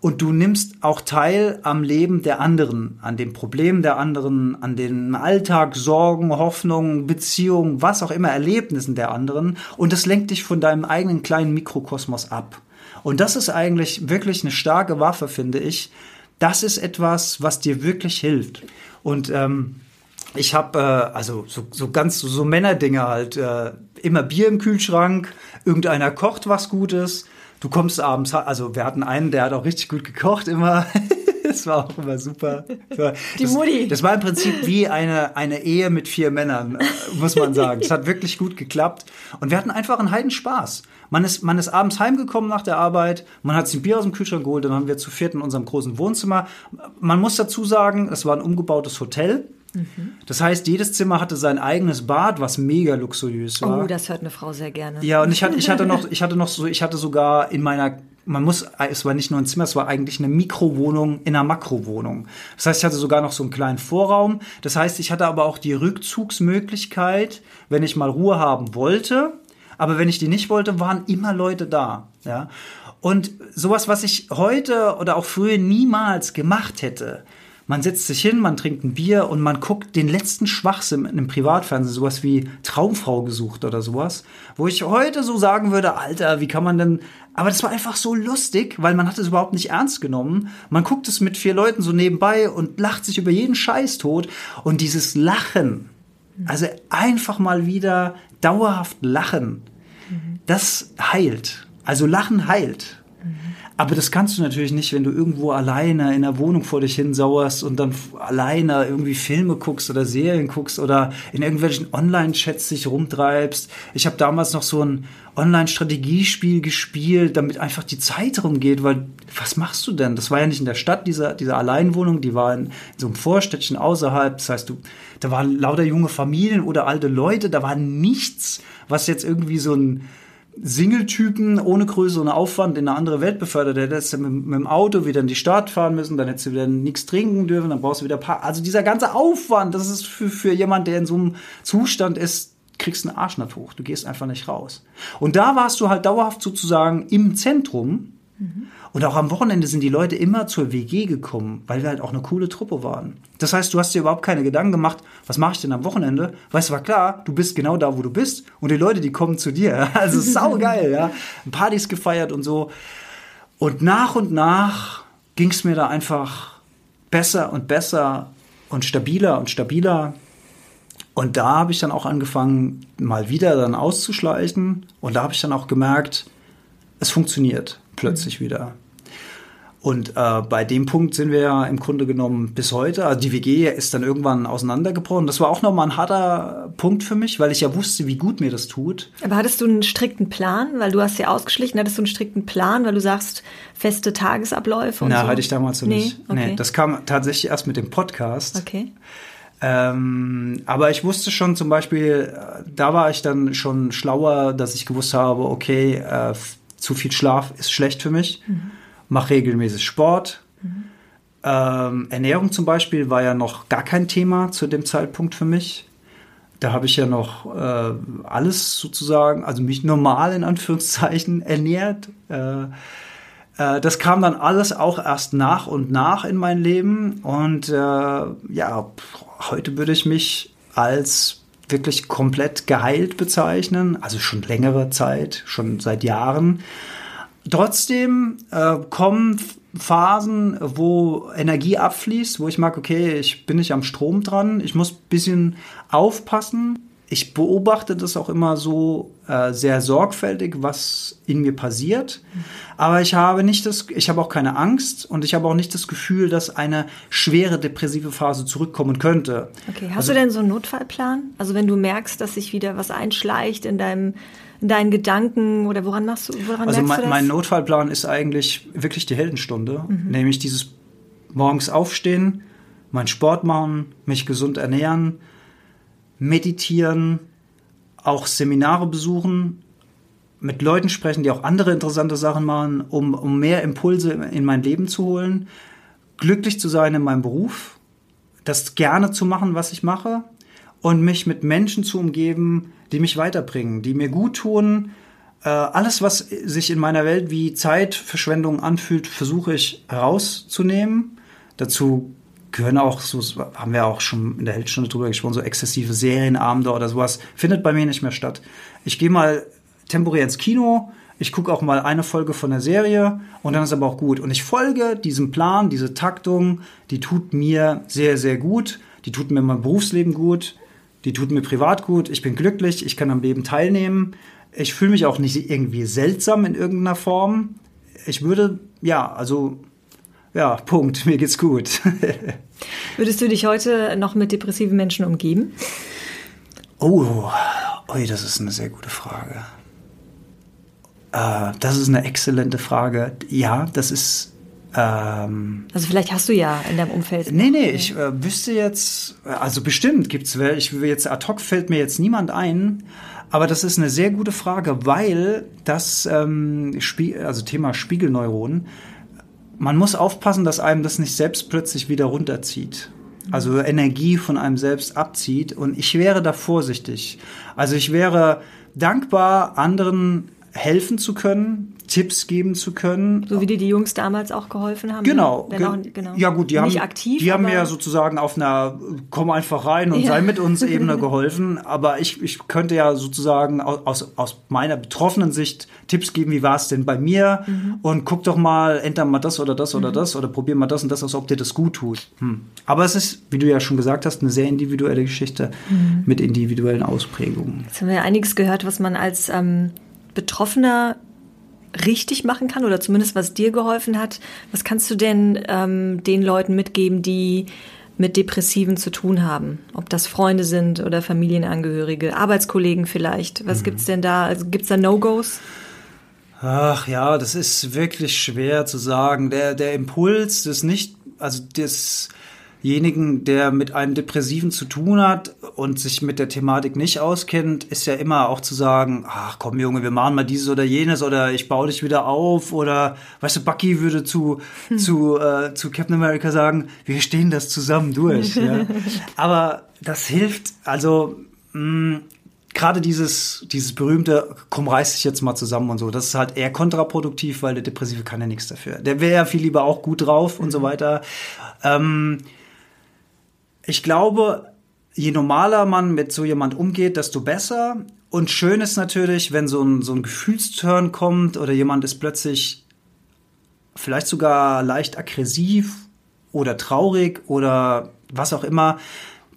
Und du nimmst auch teil am Leben der anderen, an den Problemen der anderen, an den Alltag, Sorgen, Hoffnungen, Beziehungen, was auch immer, Erlebnissen der anderen. Und das lenkt dich von deinem eigenen kleinen Mikrokosmos ab. Und das ist eigentlich wirklich eine starke Waffe, finde ich. Das ist etwas, was dir wirklich hilft. Und ähm, ich habe äh, also so, so ganz so, so Männerdinge halt äh, immer Bier im Kühlschrank, irgendeiner kocht was Gutes. Du kommst abends, also wir hatten einen, der hat auch richtig gut gekocht immer. Das war auch immer super. Das Die das, Mutti. Das war im Prinzip wie eine, eine Ehe mit vier Männern, äh, muss man sagen. Es hat wirklich gut geklappt. Und wir hatten einfach einen Heidenspaß. Man ist, man ist abends heimgekommen nach der Arbeit, man hat sich ein Bier aus dem Kühlschrank geholt, dann haben wir zu viert in unserem großen Wohnzimmer. Man muss dazu sagen, es war ein umgebautes Hotel. Das heißt, jedes Zimmer hatte sein eigenes Bad, was mega luxuriös war. Oh, das hört eine Frau sehr gerne. Ja, und ich hatte, ich hatte noch, ich hatte noch so, ich hatte sogar in meiner, man muss, es war nicht nur ein Zimmer, es war eigentlich eine Mikrowohnung in einer Makrowohnung. Das heißt, ich hatte sogar noch so einen kleinen Vorraum. Das heißt, ich hatte aber auch die Rückzugsmöglichkeit, wenn ich mal Ruhe haben wollte. Aber wenn ich die nicht wollte, waren immer Leute da. Ja. Und sowas, was ich heute oder auch früher niemals gemacht hätte, man setzt sich hin, man trinkt ein Bier und man guckt den letzten Schwachsinn in einem Privatfernsehen, sowas wie Traumfrau gesucht oder sowas, wo ich heute so sagen würde, Alter, wie kann man denn, aber das war einfach so lustig, weil man hat es überhaupt nicht ernst genommen. Man guckt es mit vier Leuten so nebenbei und lacht sich über jeden Scheiß tot und dieses Lachen, Also einfach mal wieder dauerhaft lachen. Das heilt. Also Lachen heilt. Aber das kannst du natürlich nicht, wenn du irgendwo alleine in der Wohnung vor dich hinsauerst und dann alleine irgendwie Filme guckst oder Serien guckst oder in irgendwelchen Online-Chats dich rumtreibst. Ich habe damals noch so ein Online-Strategiespiel gespielt, damit einfach die Zeit rumgeht, weil was machst du denn? Das war ja nicht in der Stadt, diese, diese Alleinwohnung, die war in, in so einem Vorstädtchen außerhalb. Das heißt, du, da waren lauter junge Familien oder alte Leute, da war nichts, was jetzt irgendwie so ein Single-Typen ohne größeren Aufwand in eine andere Welt befördert. Der hätte mit, mit, dem Auto wieder in die Stadt fahren müssen, dann hättest du wieder nichts trinken dürfen, dann brauchst du wieder paar. Also dieser ganze Aufwand, das ist für, für jemand, der in so einem Zustand ist, kriegst einen Arsch nicht hoch. Du gehst einfach nicht raus. Und da warst du halt dauerhaft sozusagen im Zentrum. Und auch am Wochenende sind die Leute immer zur WG gekommen, weil wir halt auch eine coole Truppe waren. Das heißt, du hast dir überhaupt keine Gedanken gemacht, was mache ich denn am Wochenende? Weißt du, war klar, du bist genau da, wo du bist und die Leute, die kommen zu dir. Also saugeil, ja. Partys gefeiert und so. Und nach und nach ging es mir da einfach besser und besser und stabiler und stabiler. Und da habe ich dann auch angefangen, mal wieder dann auszuschleichen. Und da habe ich dann auch gemerkt, es funktioniert plötzlich wieder. Und äh, bei dem Punkt sind wir ja im Grunde genommen bis heute. Also die WG ist dann irgendwann auseinandergebrochen. Das war auch nochmal ein harter Punkt für mich, weil ich ja wusste, wie gut mir das tut. Aber hattest du einen strikten Plan? Weil du hast ja ausgeschlichen, hattest du einen strikten Plan, weil du sagst, feste Tagesabläufe und Na, so? hatte ich damals so nee? nicht. Okay. Nee, das kam tatsächlich erst mit dem Podcast. Okay. Ähm, aber ich wusste schon zum Beispiel, da war ich dann schon schlauer, dass ich gewusst habe, okay, äh, zu viel Schlaf ist schlecht für mich. Mhm. Mach regelmäßig Sport. Mhm. Ähm, Ernährung zum Beispiel war ja noch gar kein Thema zu dem Zeitpunkt für mich. Da habe ich ja noch äh, alles sozusagen, also mich normal in Anführungszeichen ernährt. Äh, äh, das kam dann alles auch erst nach und nach in mein Leben. Und äh, ja, heute würde ich mich als wirklich komplett geheilt bezeichnen, also schon längere Zeit, schon seit Jahren. Trotzdem äh, kommen Phasen, wo Energie abfließt, wo ich mag, okay, ich bin nicht am Strom dran, ich muss ein bisschen aufpassen, ich beobachte das auch immer so äh, sehr sorgfältig, was in mir passiert. Aber ich habe nicht das, ich habe auch keine Angst und ich habe auch nicht das Gefühl, dass eine schwere depressive Phase zurückkommen könnte. Okay, hast also, du denn so einen Notfallplan? Also wenn du merkst, dass sich wieder was einschleicht in deinem in deinen Gedanken oder woran machst du? Woran also mein, mein, Notfallplan ist eigentlich wirklich die Heldenstunde, mhm. nämlich dieses morgens aufstehen, meinen Sport machen, mich gesund ernähren meditieren, auch Seminare besuchen, mit Leuten sprechen, die auch andere interessante Sachen machen, um, um mehr Impulse in mein Leben zu holen, glücklich zu sein in meinem Beruf, das gerne zu machen, was ich mache und mich mit Menschen zu umgeben, die mich weiterbringen, die mir gut tun. Äh, alles, was sich in meiner Welt wie Zeitverschwendung anfühlt, versuche ich herauszunehmen. Dazu gehören auch, so haben wir auch schon in der Heldstunde drüber gesprochen, so exzessive Serienabende oder sowas, findet bei mir nicht mehr statt. Ich gehe mal temporär ins Kino, ich gucke auch mal eine Folge von der Serie und dann ist aber auch gut. Und ich folge diesem Plan, diese Taktung, die tut mir sehr, sehr gut. Die tut mir in meinem Berufsleben gut. Die tut mir privat gut. Ich bin glücklich. Ich kann am Leben teilnehmen. Ich fühle mich auch nicht irgendwie seltsam in irgendeiner Form. Ich würde, ja, also ja, Punkt, mir geht's gut. Würdest du dich heute noch mit depressiven Menschen umgeben? Oh, oi, das ist eine sehr gute Frage. Äh, das ist eine exzellente Frage. Ja, das ist. Ähm, also vielleicht hast du ja in deinem Umfeld. Nee, nee, ich äh, wüsste jetzt, also bestimmt gibt es, ich will jetzt ad hoc fällt mir jetzt niemand ein, aber das ist eine sehr gute Frage, weil das ähm, also Thema Spiegelneuronen, man muss aufpassen, dass einem das nicht selbst plötzlich wieder runterzieht. Also Energie von einem selbst abzieht. Und ich wäre da vorsichtig. Also ich wäre dankbar, anderen helfen zu können, Tipps geben zu können. So wie dir die Jungs damals auch geholfen haben. Genau. Ne? Auch, genau. Ja gut, die Nicht haben, aktiv, die haben mir sozusagen auf einer komm einfach rein und Ja. sei mit uns Ebene geholfen. Aber ich, ich könnte ja sozusagen aus, aus, meiner betroffenen Sicht Tipps geben, wie war es denn bei mir? Mhm. Und guck doch mal, änder mal das oder das oder das oder probier mal das und das aus, ob dir das gut tut. Hm. Aber es ist, wie du ja schon gesagt hast, eine sehr individuelle Geschichte Mhm. mit individuellen Ausprägungen. Jetzt haben wir ja einiges gehört, was man als ähm, Betroffener richtig machen kann oder zumindest was dir geholfen hat. Was kannst du denn ähm, den Leuten mitgeben, die mit Depressiven zu tun haben? Ob das Freunde sind oder Familienangehörige, Arbeitskollegen vielleicht. Was gibt's denn da? Also gibt's da No-Gos? Ach ja, das ist wirklich schwer zu sagen. Der, der Impuls des nicht, also desjenigen, der mit einem Depressiven zu tun hat und sich mit der Thematik nicht auskennt, ist ja immer auch zu sagen, ach komm Junge, wir machen mal dieses oder jenes oder ich baue dich wieder auf oder weißt du, Bucky würde zu, zu, äh, zu Captain America sagen, wir stehen das zusammen durch. ja. Aber das hilft, also mh, gerade dieses, dieses berühmte, komm, reiß dich jetzt mal zusammen und so, das ist halt eher kontraproduktiv, weil der Depressive kann ja nichts dafür. Der wäre ja viel lieber auch gut drauf und so weiter. Ähm, ich glaube, je normaler man mit so jemand umgeht, desto besser. Und schön ist natürlich, wenn so ein, so ein Gefühlsturn kommt oder jemand ist plötzlich vielleicht sogar leicht aggressiv oder traurig oder was auch immer,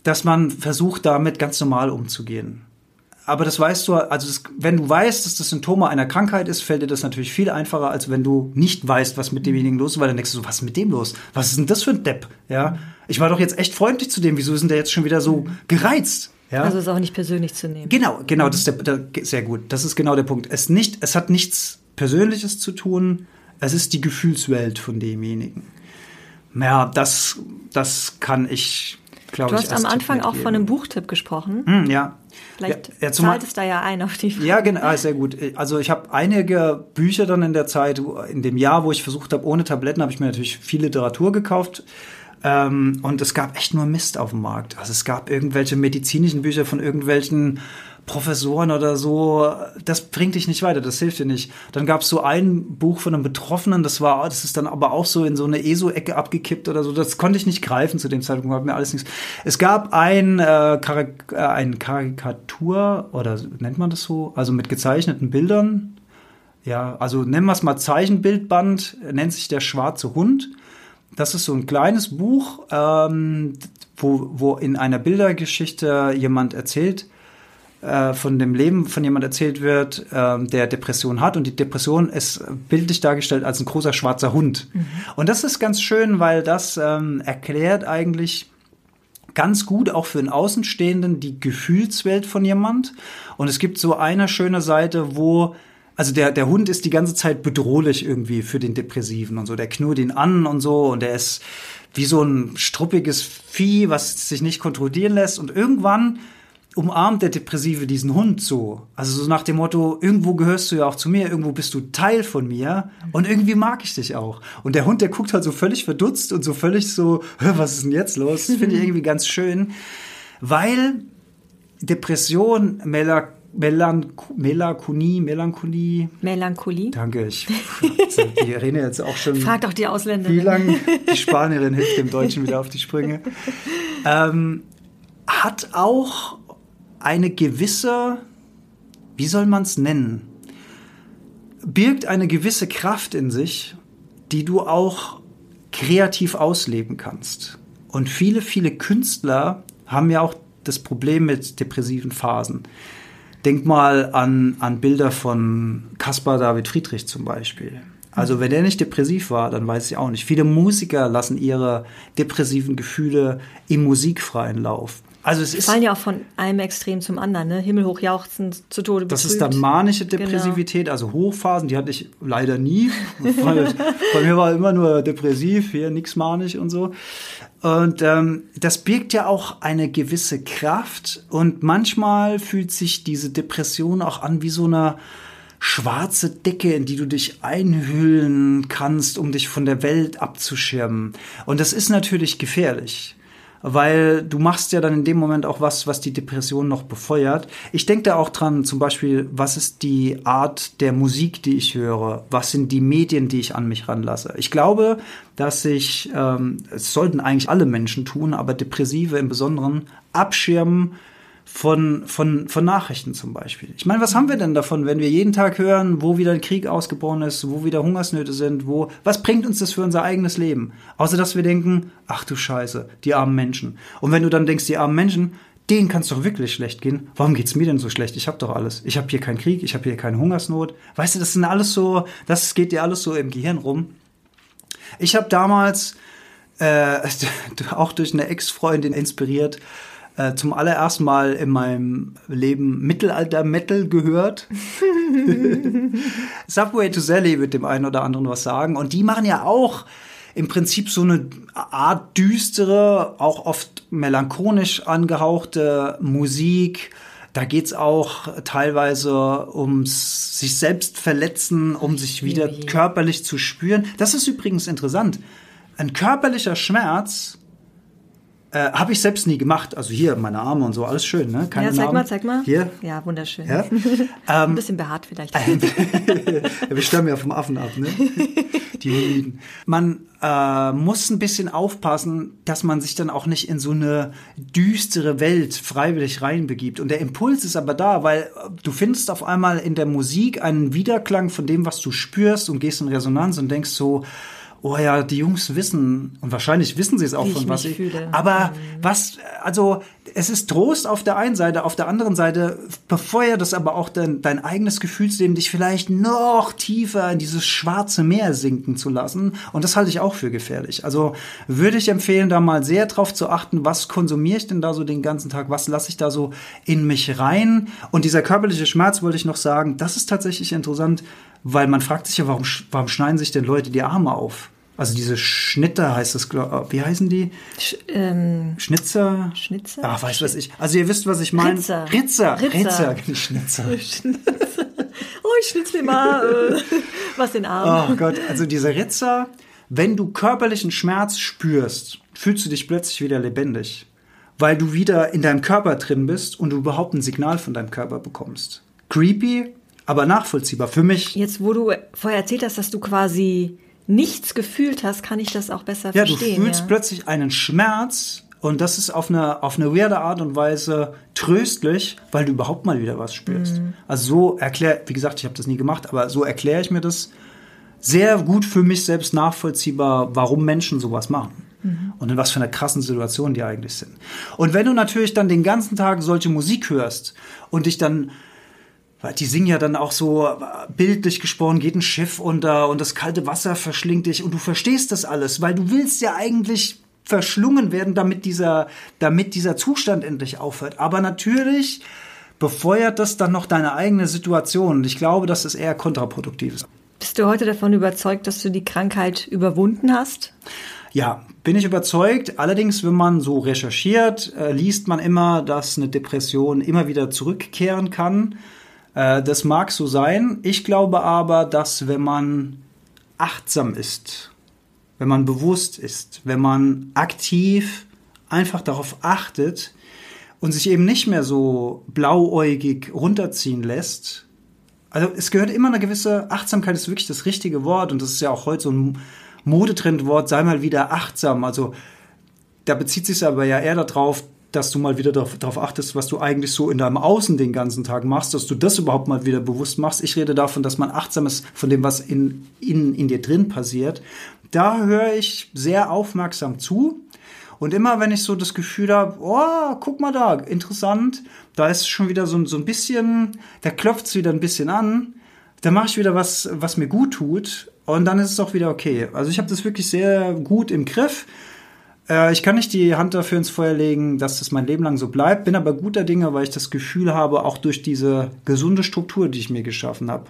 dass man versucht, damit ganz normal umzugehen. Aber das weißt du, also das, wenn du weißt, dass das Symptome einer Krankheit ist, fällt dir das natürlich viel einfacher, als wenn du nicht weißt, was mit demjenigen los ist, weil dann denkst du so, was ist mit dem los? Was ist denn das für ein Depp? Ja, ich war doch jetzt echt freundlich zu dem, wieso ist denn der jetzt schon wieder so gereizt? Ja. Also ist auch nicht persönlich zu nehmen. Genau, genau, das ist der, der, sehr gut. Das ist genau der Punkt. Es nicht, es hat nichts Persönliches zu tun. Es ist die Gefühlswelt von demjenigen. Ja, das, das kann ich, glaube Du ich. hast als am Anfang auch von einem Buchtipp gesprochen. Hm, ja. Vielleicht ja, ja, zahlt es da ja ein auf die Frage. ja, genau, ah, sehr gut. Also ich habe einige Bücher dann in der Zeit, in dem Jahr, wo ich versucht habe, ohne Tabletten, habe ich mir natürlich viel Literatur gekauft. Ähm, und es gab echt nur Mist auf dem Markt. Also es gab irgendwelche medizinischen Bücher von irgendwelchen Professoren oder so. Das bringt dich nicht weiter, das hilft dir nicht. Dann gab es so ein Buch von einem Betroffenen, das war, das ist dann aber auch so in so eine ESO-Ecke abgekippt oder so. Das konnte ich nicht greifen zu dem Zeitpunkt, hat mir alles nichts. Es gab ein, äh, Karik äh, ein Karikatur, oder nennt man das so? Also mit gezeichneten Bildern. Ja, also nennen wir es mal Zeichenbildband, nennt sich der schwarze Hund. Das ist so ein kleines Buch, ähm, wo, wo in einer Bildergeschichte jemand erzählt, äh, von dem Leben von jemand erzählt wird, ähm, der Depression hat. Und die Depression ist bildlich dargestellt als ein großer schwarzer Hund. Und das ist ganz schön, weil das ähm, erklärt eigentlich ganz gut auch für einen Außenstehenden die Gefühlswelt von jemand. Und es gibt so eine schöne Seite, wo also der, der Hund ist die ganze Zeit bedrohlich irgendwie für den Depressiven und so. Der knurrt ihn an und so und der ist wie so ein struppiges Vieh, was sich nicht kontrollieren lässt. Und irgendwann umarmt der Depressive diesen Hund so. Also so nach dem Motto, irgendwo gehörst du ja auch zu mir, irgendwo bist du Teil von mir und irgendwie mag ich dich auch. Und der Hund, der guckt halt so völlig verdutzt und so völlig so, "Hä, was ist denn jetzt los? Das finde ich irgendwie ganz schön, weil Depression, Melancholie, Melanch Melancholie, Melancholie. Melancholie. Danke, ich die rede jetzt auch schon. Frag doch die Wie Ausländerin. lange die Spanierin hilft dem Deutschen wieder auf die Sprünge. Ähm, hat auch eine gewisse, wie soll man es nennen, birgt eine gewisse Kraft in sich, die du auch kreativ ausleben kannst. Und viele, viele Künstler haben ja auch das Problem mit depressiven Phasen. Denk mal an, an Bilder von Caspar David Friedrich zum Beispiel. Also wenn der nicht depressiv war, dann weiß ich auch nicht. Viele Musiker lassen ihre depressiven Gefühle im musikfreien Lauf. Also es ist fallen ja auch von einem Extrem zum anderen, ne? Himmelhoch jauchzend zu Tode das betrübt. ist dann manische Genau. Depressivität, also Hochphasen, die hatte ich leider nie. Bei mir war immer nur depressiv, hier nichts manisch und so. Und ähm, das birgt ja auch eine gewisse Kraft und manchmal fühlt sich diese Depression auch an wie so eine schwarze Decke, in die du dich einhüllen kannst, um dich von der Welt abzuschirmen. Und das ist natürlich gefährlich. Weil du machst ja dann in dem Moment auch was, was die Depression noch befeuert. Ich denke da auch dran, zum Beispiel, was ist die Art der Musik, die ich höre? Was sind die Medien, die ich an mich ranlasse? Ich glaube, dass sich, ähm, es sollten eigentlich alle Menschen tun, aber Depressive im Besonderen abschirmen von, von, von Nachrichten zum Beispiel. Ich meine, was haben wir denn davon, wenn wir jeden Tag hören, wo wieder ein Krieg ausgebrochen ist, wo wieder Hungersnöte sind, wo, was bringt uns das für unser eigenes Leben? Außer, dass wir denken, ach du Scheiße, die armen Menschen. Und wenn du dann denkst, die armen Menschen, denen kann es doch wirklich schlecht gehen. Warum geht's mir denn so schlecht? Ich habe doch alles. Ich habe hier keinen Krieg, ich habe hier keine Hungersnot. Weißt du, das sind alles so, das geht dir alles so im Gehirn rum. Ich habe damals äh, auch durch eine Ex-Freundin inspiriert, äh, zum allerersten Mal in meinem Leben Mittelalter-Metal gehört. Subway to Sally wird dem einen oder anderen was sagen. Und die machen ja auch im Prinzip so eine Art düstere, auch oft melancholisch angehauchte Musik. Da geht's auch teilweise ums sich selbst verletzen, um sich wieder körperlich zu spüren. Das ist übrigens interessant. Ein körperlicher Schmerz äh, Habe ich selbst nie gemacht. Also hier, meine Arme und so, alles schön, ne? Keine ja, zeig Narben. mal, zeig mal. Hier. Ja, wunderschön. Ja? Ein bisschen behaart vielleicht. Wir stammen ja vom Affen ab, ne? Die Homiden. Man äh, muss ein bisschen aufpassen, dass man sich dann auch nicht in so eine düstere Welt freiwillig reinbegibt. Und der Impuls ist aber da, weil du findest auf einmal in der Musik einen Widerklang von dem, was du spürst und gehst in Resonanz und denkst so, oh ja, die Jungs wissen, und wahrscheinlich wissen sie es auch Wie von was ich. fühle. Aber Mhm. was, also es ist Trost auf der einen Seite, auf der anderen Seite befeuert es aber auch dein, dein eigenes Gefühlsleben, dich vielleicht noch tiefer in dieses schwarze Meer sinken zu lassen. Und das halte ich auch für gefährlich. Also würde ich empfehlen, da mal sehr drauf zu achten, was konsumiere ich denn da so den ganzen Tag, was lasse ich da so in mich rein. Und dieser körperliche Schmerz, wollte ich noch sagen, das ist tatsächlich interessant, weil man fragt sich ja, warum, warum schneiden sich denn Leute die Arme auf? Also diese Schnitter heißt es, wie heißen die? Sch ähm, Schnitzer? Schnitzer? Ach, weiß was ich. Also ihr wisst, was ich meine. Ritzer. Ritzer. Ritzer. Ritzer. nicht Schnitzer. oh, ich schnitz mir mal äh, was in den Arm. Oh Gott, also dieser Ritzer, wenn du körperlichen Schmerz spürst, fühlst du dich plötzlich wieder lebendig. Weil du wieder in deinem Körper drin bist und du überhaupt ein Signal von deinem Körper bekommst. Creepy, aber nachvollziehbar. Für mich, Jetzt, wo du vorher erzählt hast, dass du quasi nichts gefühlt hast, kann ich das auch besser ja, du verstehen. fühlst ja. plötzlich einen Schmerz und das ist auf eine, auf eine weirde Art und Weise tröstlich, weil du überhaupt mal wieder was spürst. Mhm. Also so erklär, wie gesagt, ich habe das nie gemacht, aber so erkläre ich mir das sehr gut für mich selbst nachvollziehbar, warum Menschen sowas machen. Mhm. Und in was für einer krassen Situation die eigentlich sind. Und wenn du natürlich dann den ganzen Tag solche Musik hörst und dich dann die singen ja dann auch so äh, bildlich gesprochen, geht ein Schiff unter und das kalte Wasser verschlingt dich und du verstehst das alles, weil du willst ja eigentlich verschlungen werden, damit dieser, damit dieser Zustand endlich aufhört. Aber natürlich befeuert das dann noch deine eigene Situation. Und ich glaube, dass es eher kontraproduktiv ist. Bist du heute davon überzeugt, dass du die Krankheit überwunden hast? Ja, bin ich überzeugt. Allerdings, wenn man so recherchiert, äh, liest man immer, dass eine Depression immer wieder zurückkehren kann. Äh, das mag so sein. Ich glaube aber, dass wenn man achtsam ist, wenn man bewusst ist, wenn man aktiv einfach darauf achtet und sich eben nicht mehr so blauäugig runterziehen lässt, also es gehört immer eine gewisse Achtsamkeit, ist wirklich das richtige Wort und das ist ja auch heute so ein Modetrendwort, sei mal wieder achtsam. Also da bezieht sich aber ja eher darauf, dass du mal wieder darauf, achtest, was du eigentlich so in deinem Außen den ganzen Tag machst, dass du das überhaupt mal wieder bewusst machst. Ich rede davon, dass man achtsam ist von dem, was in, in, in dir drin passiert. Da höre ich sehr aufmerksam zu. Und immer wenn ich so das Gefühl habe, oh, guck mal da, interessant, da ist schon wieder so, so ein bisschen, da klopft es wieder ein bisschen an, da mache ich wieder was, was mir gut tut und dann ist es auch wieder okay. Also ich habe das wirklich sehr gut im Griff. Äh, ich kann nicht die Hand dafür ins Feuer legen, dass das mein Leben lang so bleibt, bin aber guter Dinge, weil ich das Gefühl habe, auch durch diese gesunde Struktur, die ich mir geschaffen habe,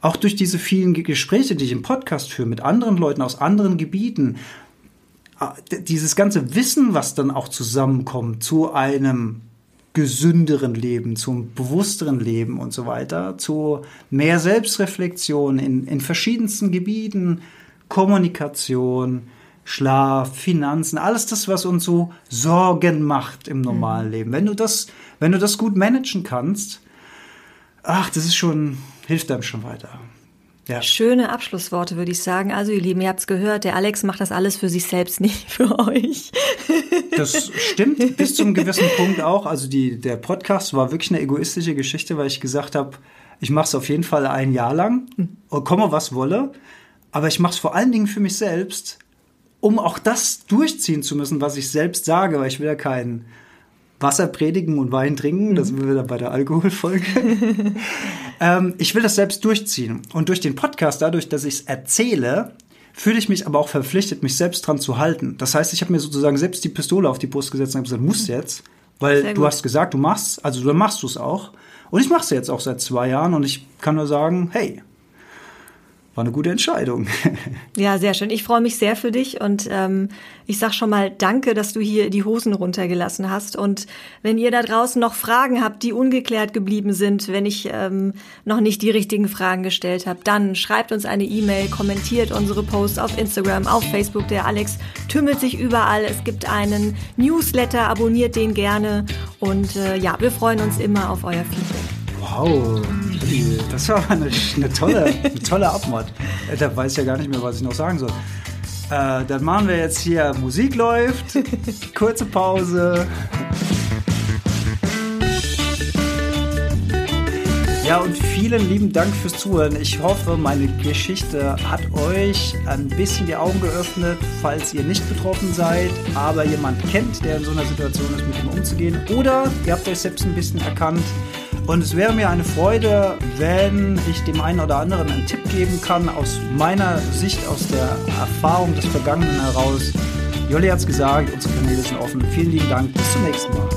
auch durch diese vielen Ge- Gespräche, die ich im Podcast führe mit anderen Leuten aus anderen Gebieten, äh, dieses ganze Wissen, was dann auch zusammenkommt zu einem gesünderen Leben, zum bewussteren Leben und so weiter, zu mehr Selbstreflexion in, in verschiedensten Gebieten, Kommunikation, Schlaf, Finanzen, alles das, was uns so Sorgen macht im normalen mhm. Leben. Wenn du das, wenn du das gut managen kannst, ach, das ist schon, hilft einem schon weiter. Ja. Schöne Abschlussworte, würde ich sagen. Also, ihr Lieben, ihr habt es gehört, der Alex macht das alles für sich selbst, nicht für euch. Das stimmt bis zum gewissen Punkt auch. Also, die, der Podcast war wirklich eine egoistische Geschichte, weil ich gesagt habe, ich mache es auf jeden Fall ein Jahr lang, hm. komme was wolle. Aber ich mache es vor allen Dingen für mich selbst, um auch das durchziehen zu müssen, was ich selbst sage, weil ich will ja kein Wasser predigen und Wein trinken, das sind wir wieder bei der Alkoholfolge. ähm, ich will das selbst durchziehen. Und durch den Podcast, dadurch, dass ich es erzähle, fühle ich mich aber auch verpflichtet, mich selbst dran zu halten. Das heißt, ich habe mir sozusagen selbst die Pistole auf die Brust gesetzt und habe gesagt, musst jetzt, weil du hast gesagt, du machst, also dann machst du es auch. Und ich mache es jetzt auch seit zwei Jahren und ich kann nur sagen, hey, war eine gute Entscheidung. Ja, sehr schön. Ich freue mich sehr für dich und ähm, ich sag schon mal Danke, dass du hier die Hosen runtergelassen hast. Und wenn ihr da draußen noch Fragen habt, die ungeklärt geblieben sind, wenn ich ähm, noch nicht die richtigen Fragen gestellt habe, dann schreibt uns eine E-Mail, kommentiert unsere Posts auf Instagram, auf Facebook. Der Alex tümmelt sich überall. Es gibt einen Newsletter, abonniert den gerne und äh, ja, wir freuen uns immer auf euer Feedback. Wow, das war eine, eine tolle, eine tolle Abmod. Da weiß ich ja gar nicht mehr, was ich noch sagen soll. Äh, dann machen wir jetzt hier Musik läuft, kurze Pause. Ja, und vielen lieben Dank fürs Zuhören. Ich hoffe, meine Geschichte hat euch ein bisschen die Augen geöffnet, falls ihr nicht betroffen seid, aber jemand kennt, der in so einer Situation ist, mit ihm umzugehen. Oder ihr habt euch selbst ein bisschen erkannt. Und es wäre mir eine Freude, wenn ich dem einen oder anderen einen Tipp geben kann, aus meiner Sicht, aus der Erfahrung des Vergangenen heraus. Jolli hat es gesagt, unsere Kanäle sind offen. Vielen lieben Dank. Bis zum nächsten Mal.